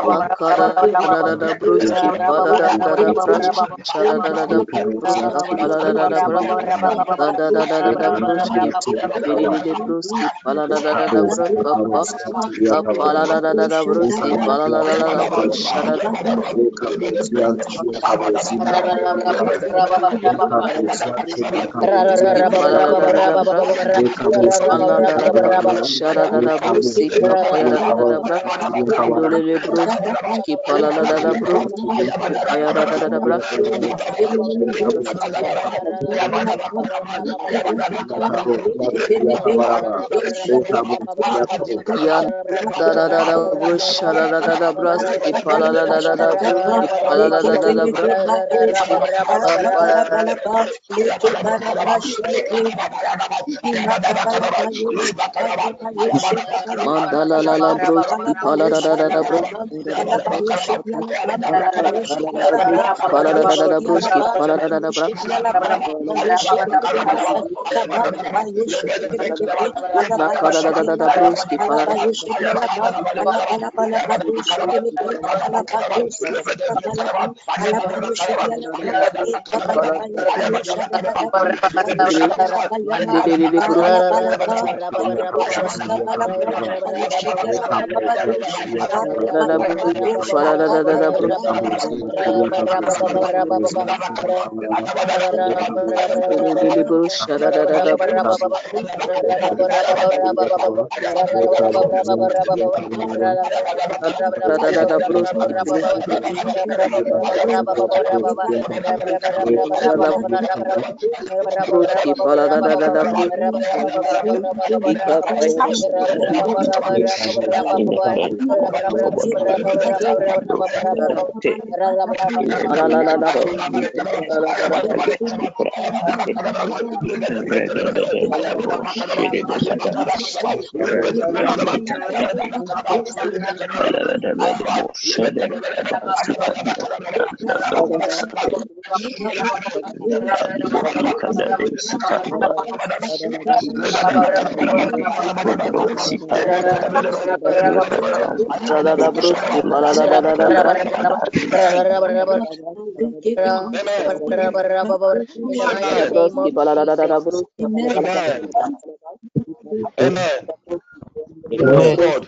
makada da da da broski pala da da da bra shada da da da broski pala da da da bra da da da da da da broski biri di broski pala da da da da bra kapa kapala da da da da broski pala da da da da bra da da da da da da da da brass ki pala da da da da brush ki pala da da da da Mandala la la brush ki pala da da da da brush pala da da da da brush ki pala da da da brush Nakada da da da da brush ki pala da Bruski pala da da da da Da da da da da da Amen. People of God,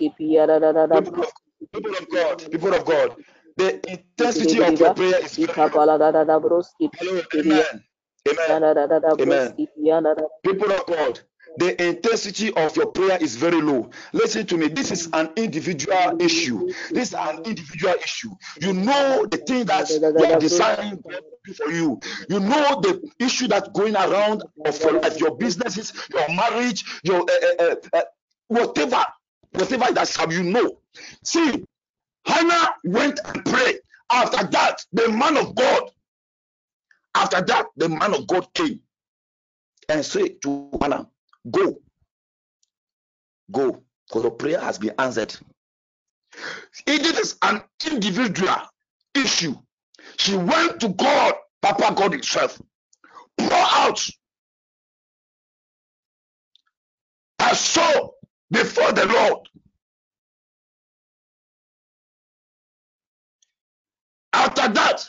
people of God, people of God, the intensity of your prayer is amen. Amen. People of God, the intensity of your prayer is very low. Listen to me. This is an individual issue. This is an individual issue. You know the thing that you God do for you. You know the issue that's going around of your life, your businesses, your marriage, your uh, uh, uh, whatever, whatever that's how you know. See, Hannah went and prayed. After that, the man of God, after that, the man of God came and said to Hannah, Go, go, for the prayer has been answered. It is an individual issue. She went to God, Papa God Himself, pour out her soul before the Lord. After that,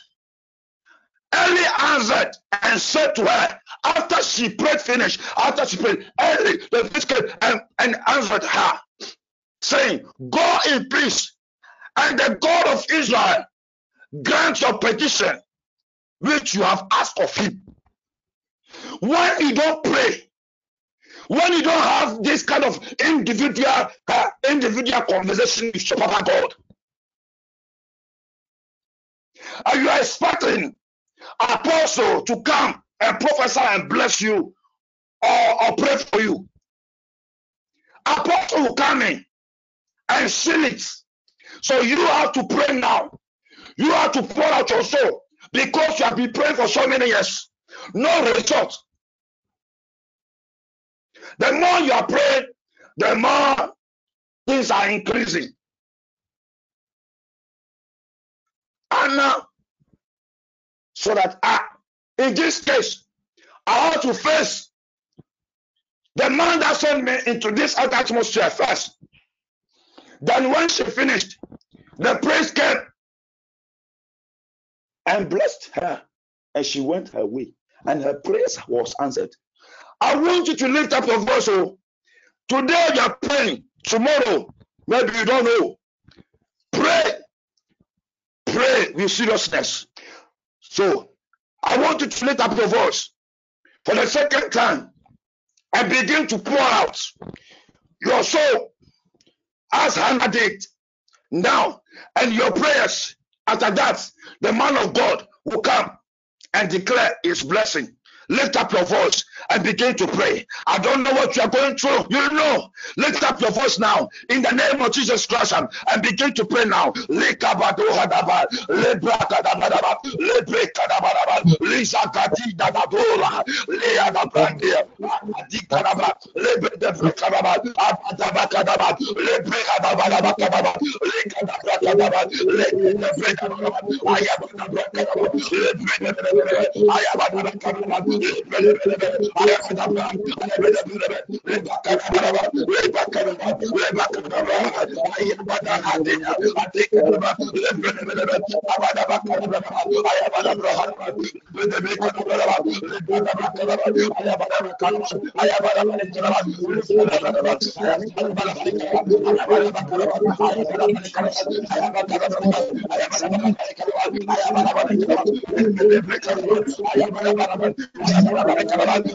Eli answered and said to her, after she prayed finished, after she prayed, Eli the priest came and, and answered her, saying, Go in peace, and the God of Israel grant your petition which you have asked of him. When you don't pray, when you don't have this kind of individual uh, individual conversation with your God, and you are expecting apostle to come and prophesy and bless you or, or pray for you. Apostle will come in and seal it. So you have to pray now. You have to pour out your soul because you have been praying for so many years. No result. The more you are praying, the more things are increasing. And now, so that I, in this case, I have to face the man that sent me into this atmosphere first. Then when she finished, the priest came and blessed her, and she went her way, and her praise was answered. I want you to lift up your voice. Oh, today you are praying. Tomorrow, maybe you don't know. Pray, pray with seriousness. So, I want you to lift up your voice for the second time and begin to pour out your soul as Hannah did now, and your prayers. After that, the man of God will come and declare his blessing. Lift up your voice and begin to pray. I don't know what you are going through. You know. Lift up your voice now in the name of Jesus Christ um, and begin to pray now. I am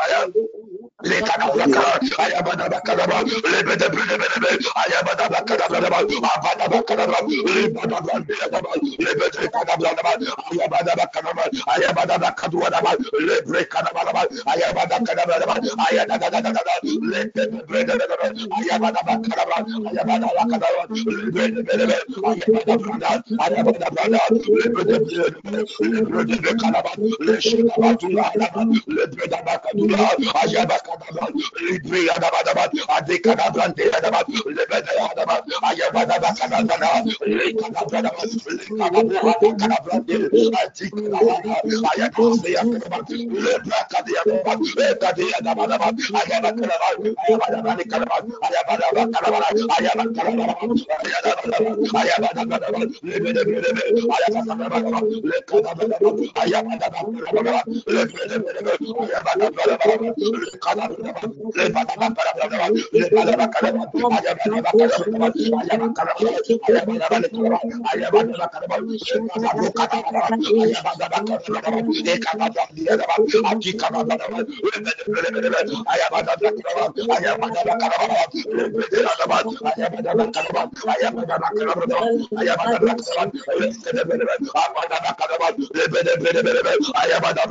Ayah Lekanabraka, ayabada bakaraba, lebede lebede ayabada bakaraba, abada bakaraba, lebada bakaraba, lebede kanabraba, ayabada bakaraba, ayabada bakaduaba, lebre kanabraba, ayabada kanabraba, ayada da da da da, lebede lebede ayabada bakaraba, ayabada bakaraba, lebede lebede, ayabada bakaraba, ayabada bakaraba, lebede lebede, lebede kanaba, leşe kanaba, lebede bakadura, ayabada kadabran, libri adabadabat, adi kadabran, di adabat, lebede adabat, ayabadaba kadabana, li kadabradaba, li kadabran, kadabran, di adi kadabana, ayakasi yakadabat, lebra kadiyadabat, kadiyadabadabat, ayabakadabat, ayabadabani kadabat, ayabadaba kadabat, ayabakadabat, ayabadabadabat, ayabadabadabat, lebede lebede, ayabakadabat, le kadabadabat, ayabadabadabat, lebede lebede, ayabadabadabat, Ayabada,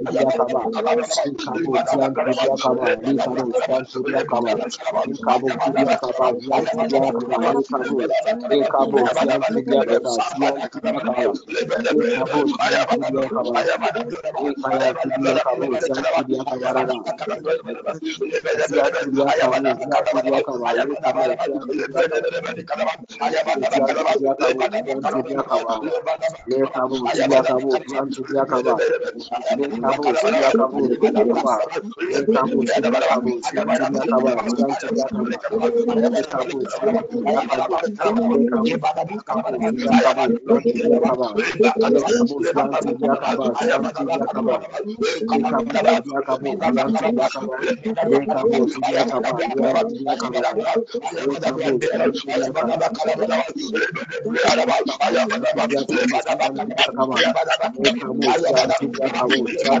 Yakaba, Ikabo Jan Yakaba, Ikabo Stan Yakaba, Ikabo Yakaba, Yakaba, Ikabo, Ikabo Jan Yakaba, Yakaba, Ikabo Jan Yakaba, Ikabo Jan Yakaba, Yakaba, Yakaba, Yakaba, Yakaba, Yakaba, kabur, dia kabur, ada berapa? Yang kabur, ada berapa? Ada berapa? Ada berapa? Yang sudah kabur, ada kabur, dia kabur, dia kabur, kabur, dia kabur, dia kabur, dia kabur, dia kabur, dia kabur, dia kabur, dia kabur, dia kabur, dia kabur, dia kabur, dia kabur, dia kabur, dia kabur, dia kabur,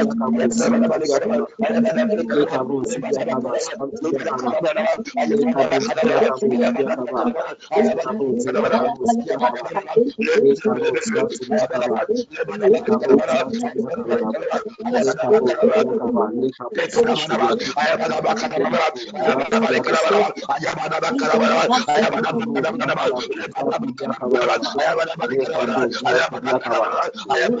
I am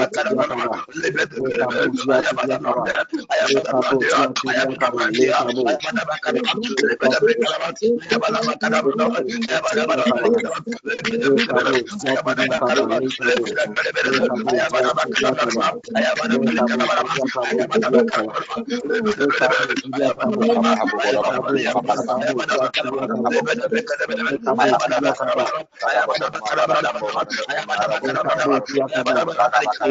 Ayah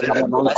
Thank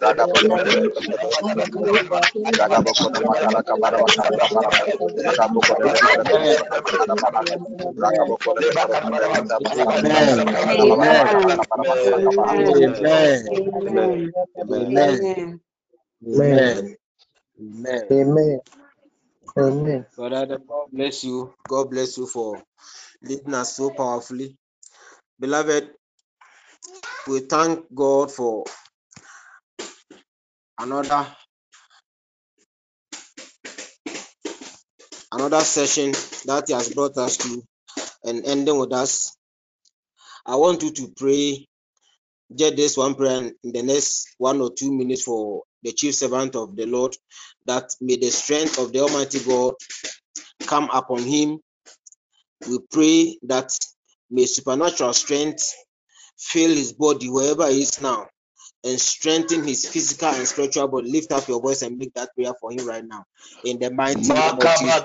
Raga ayabadabrakadaba, lebredebrekadaba, ayabadabakadaba, Amen. Amen. Amen. Amen. Brother, God bless you. God bless you for leading us so powerfully. Beloved, we thank God for another another session that He has brought us to and ending with us. I want you to pray just this one prayer in the next one or two minutes for the chief servant of the Lord that may the strength of the Almighty God come upon him. We pray that may supernatural strength fill his body wherever he is now and strengthen his physical and spiritual body. Lift up your voice and make that prayer for him right now. In the mighty name of Jesus.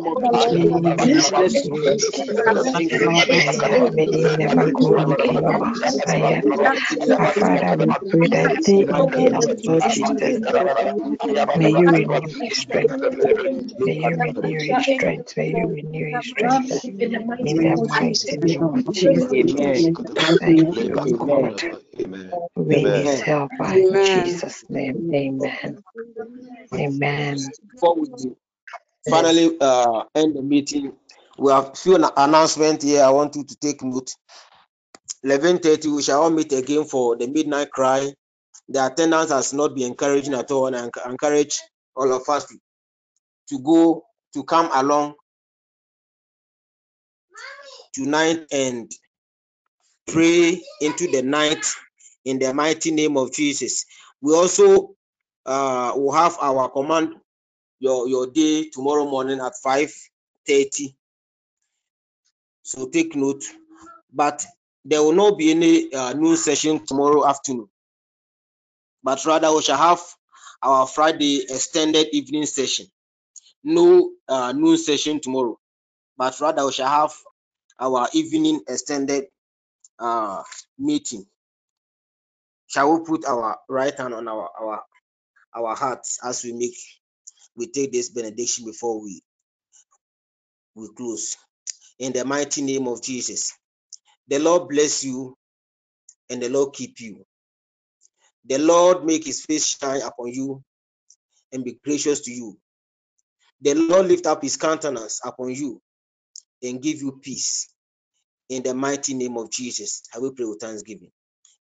name of Jesus. name of Jesus. Lord, that supernatural power of God. Fill him from Fill the him right now. Fill him in the name of Grant him a good sleep at God when he wakes up, God. May he never go again. Father, we pray that day in day out, Lord Jesus, may you renew his strength. May you renew his strength. May you renew his strength. In the mighty name of Jesus. Thank you, God. Rain his helper in Jesus' name. Amen. Amen. Finally uh, end the meeting, we have few announcement here. I want you to take note. 11:30, we shall all meet again for the midnight cry. The attendance has not been encouraging at all, and I encourage all of us to, to go to come along tonight and pray into the night in the mighty name of Jesus. We also uh, will have our command your your day tomorrow morning at 5:30. So take note. But there will not be any uh, noon session tomorrow afternoon. But rather we shall have our Friday extended evening session. No uh, noon session tomorrow, but rather we shall have our evening extended uh, meeting. Shall we put our right hand on our our our hearts as we make we take this benediction before we we close in the mighty name of Jesus. The Lord bless you and the Lord keep you. The Lord make his face shine upon you and be gracious to you. The Lord lift up his countenance upon you and give you peace. In the mighty name of Jesus, I will pray with thanksgiving.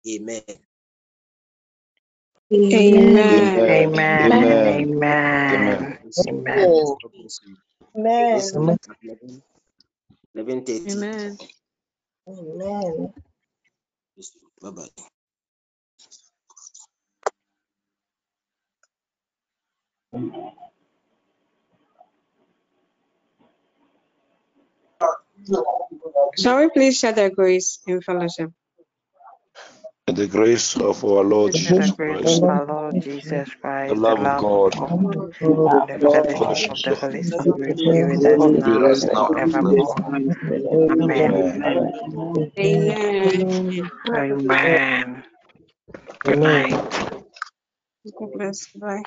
Amen. Amen. Amen. Amen. Amen. Amen. Eleven thirty. Amen. Amen. Bye bye. Shall we please share the grace in fellowship? The grace of our Lord The Jesus grace Christ, of our Lord Jesus Christ, the love of God, and the fellowship of the Holy Spirit be with us now with us now and and forevermore. Amen. Amen. Amen. Amen. Good night. God bless. Bye.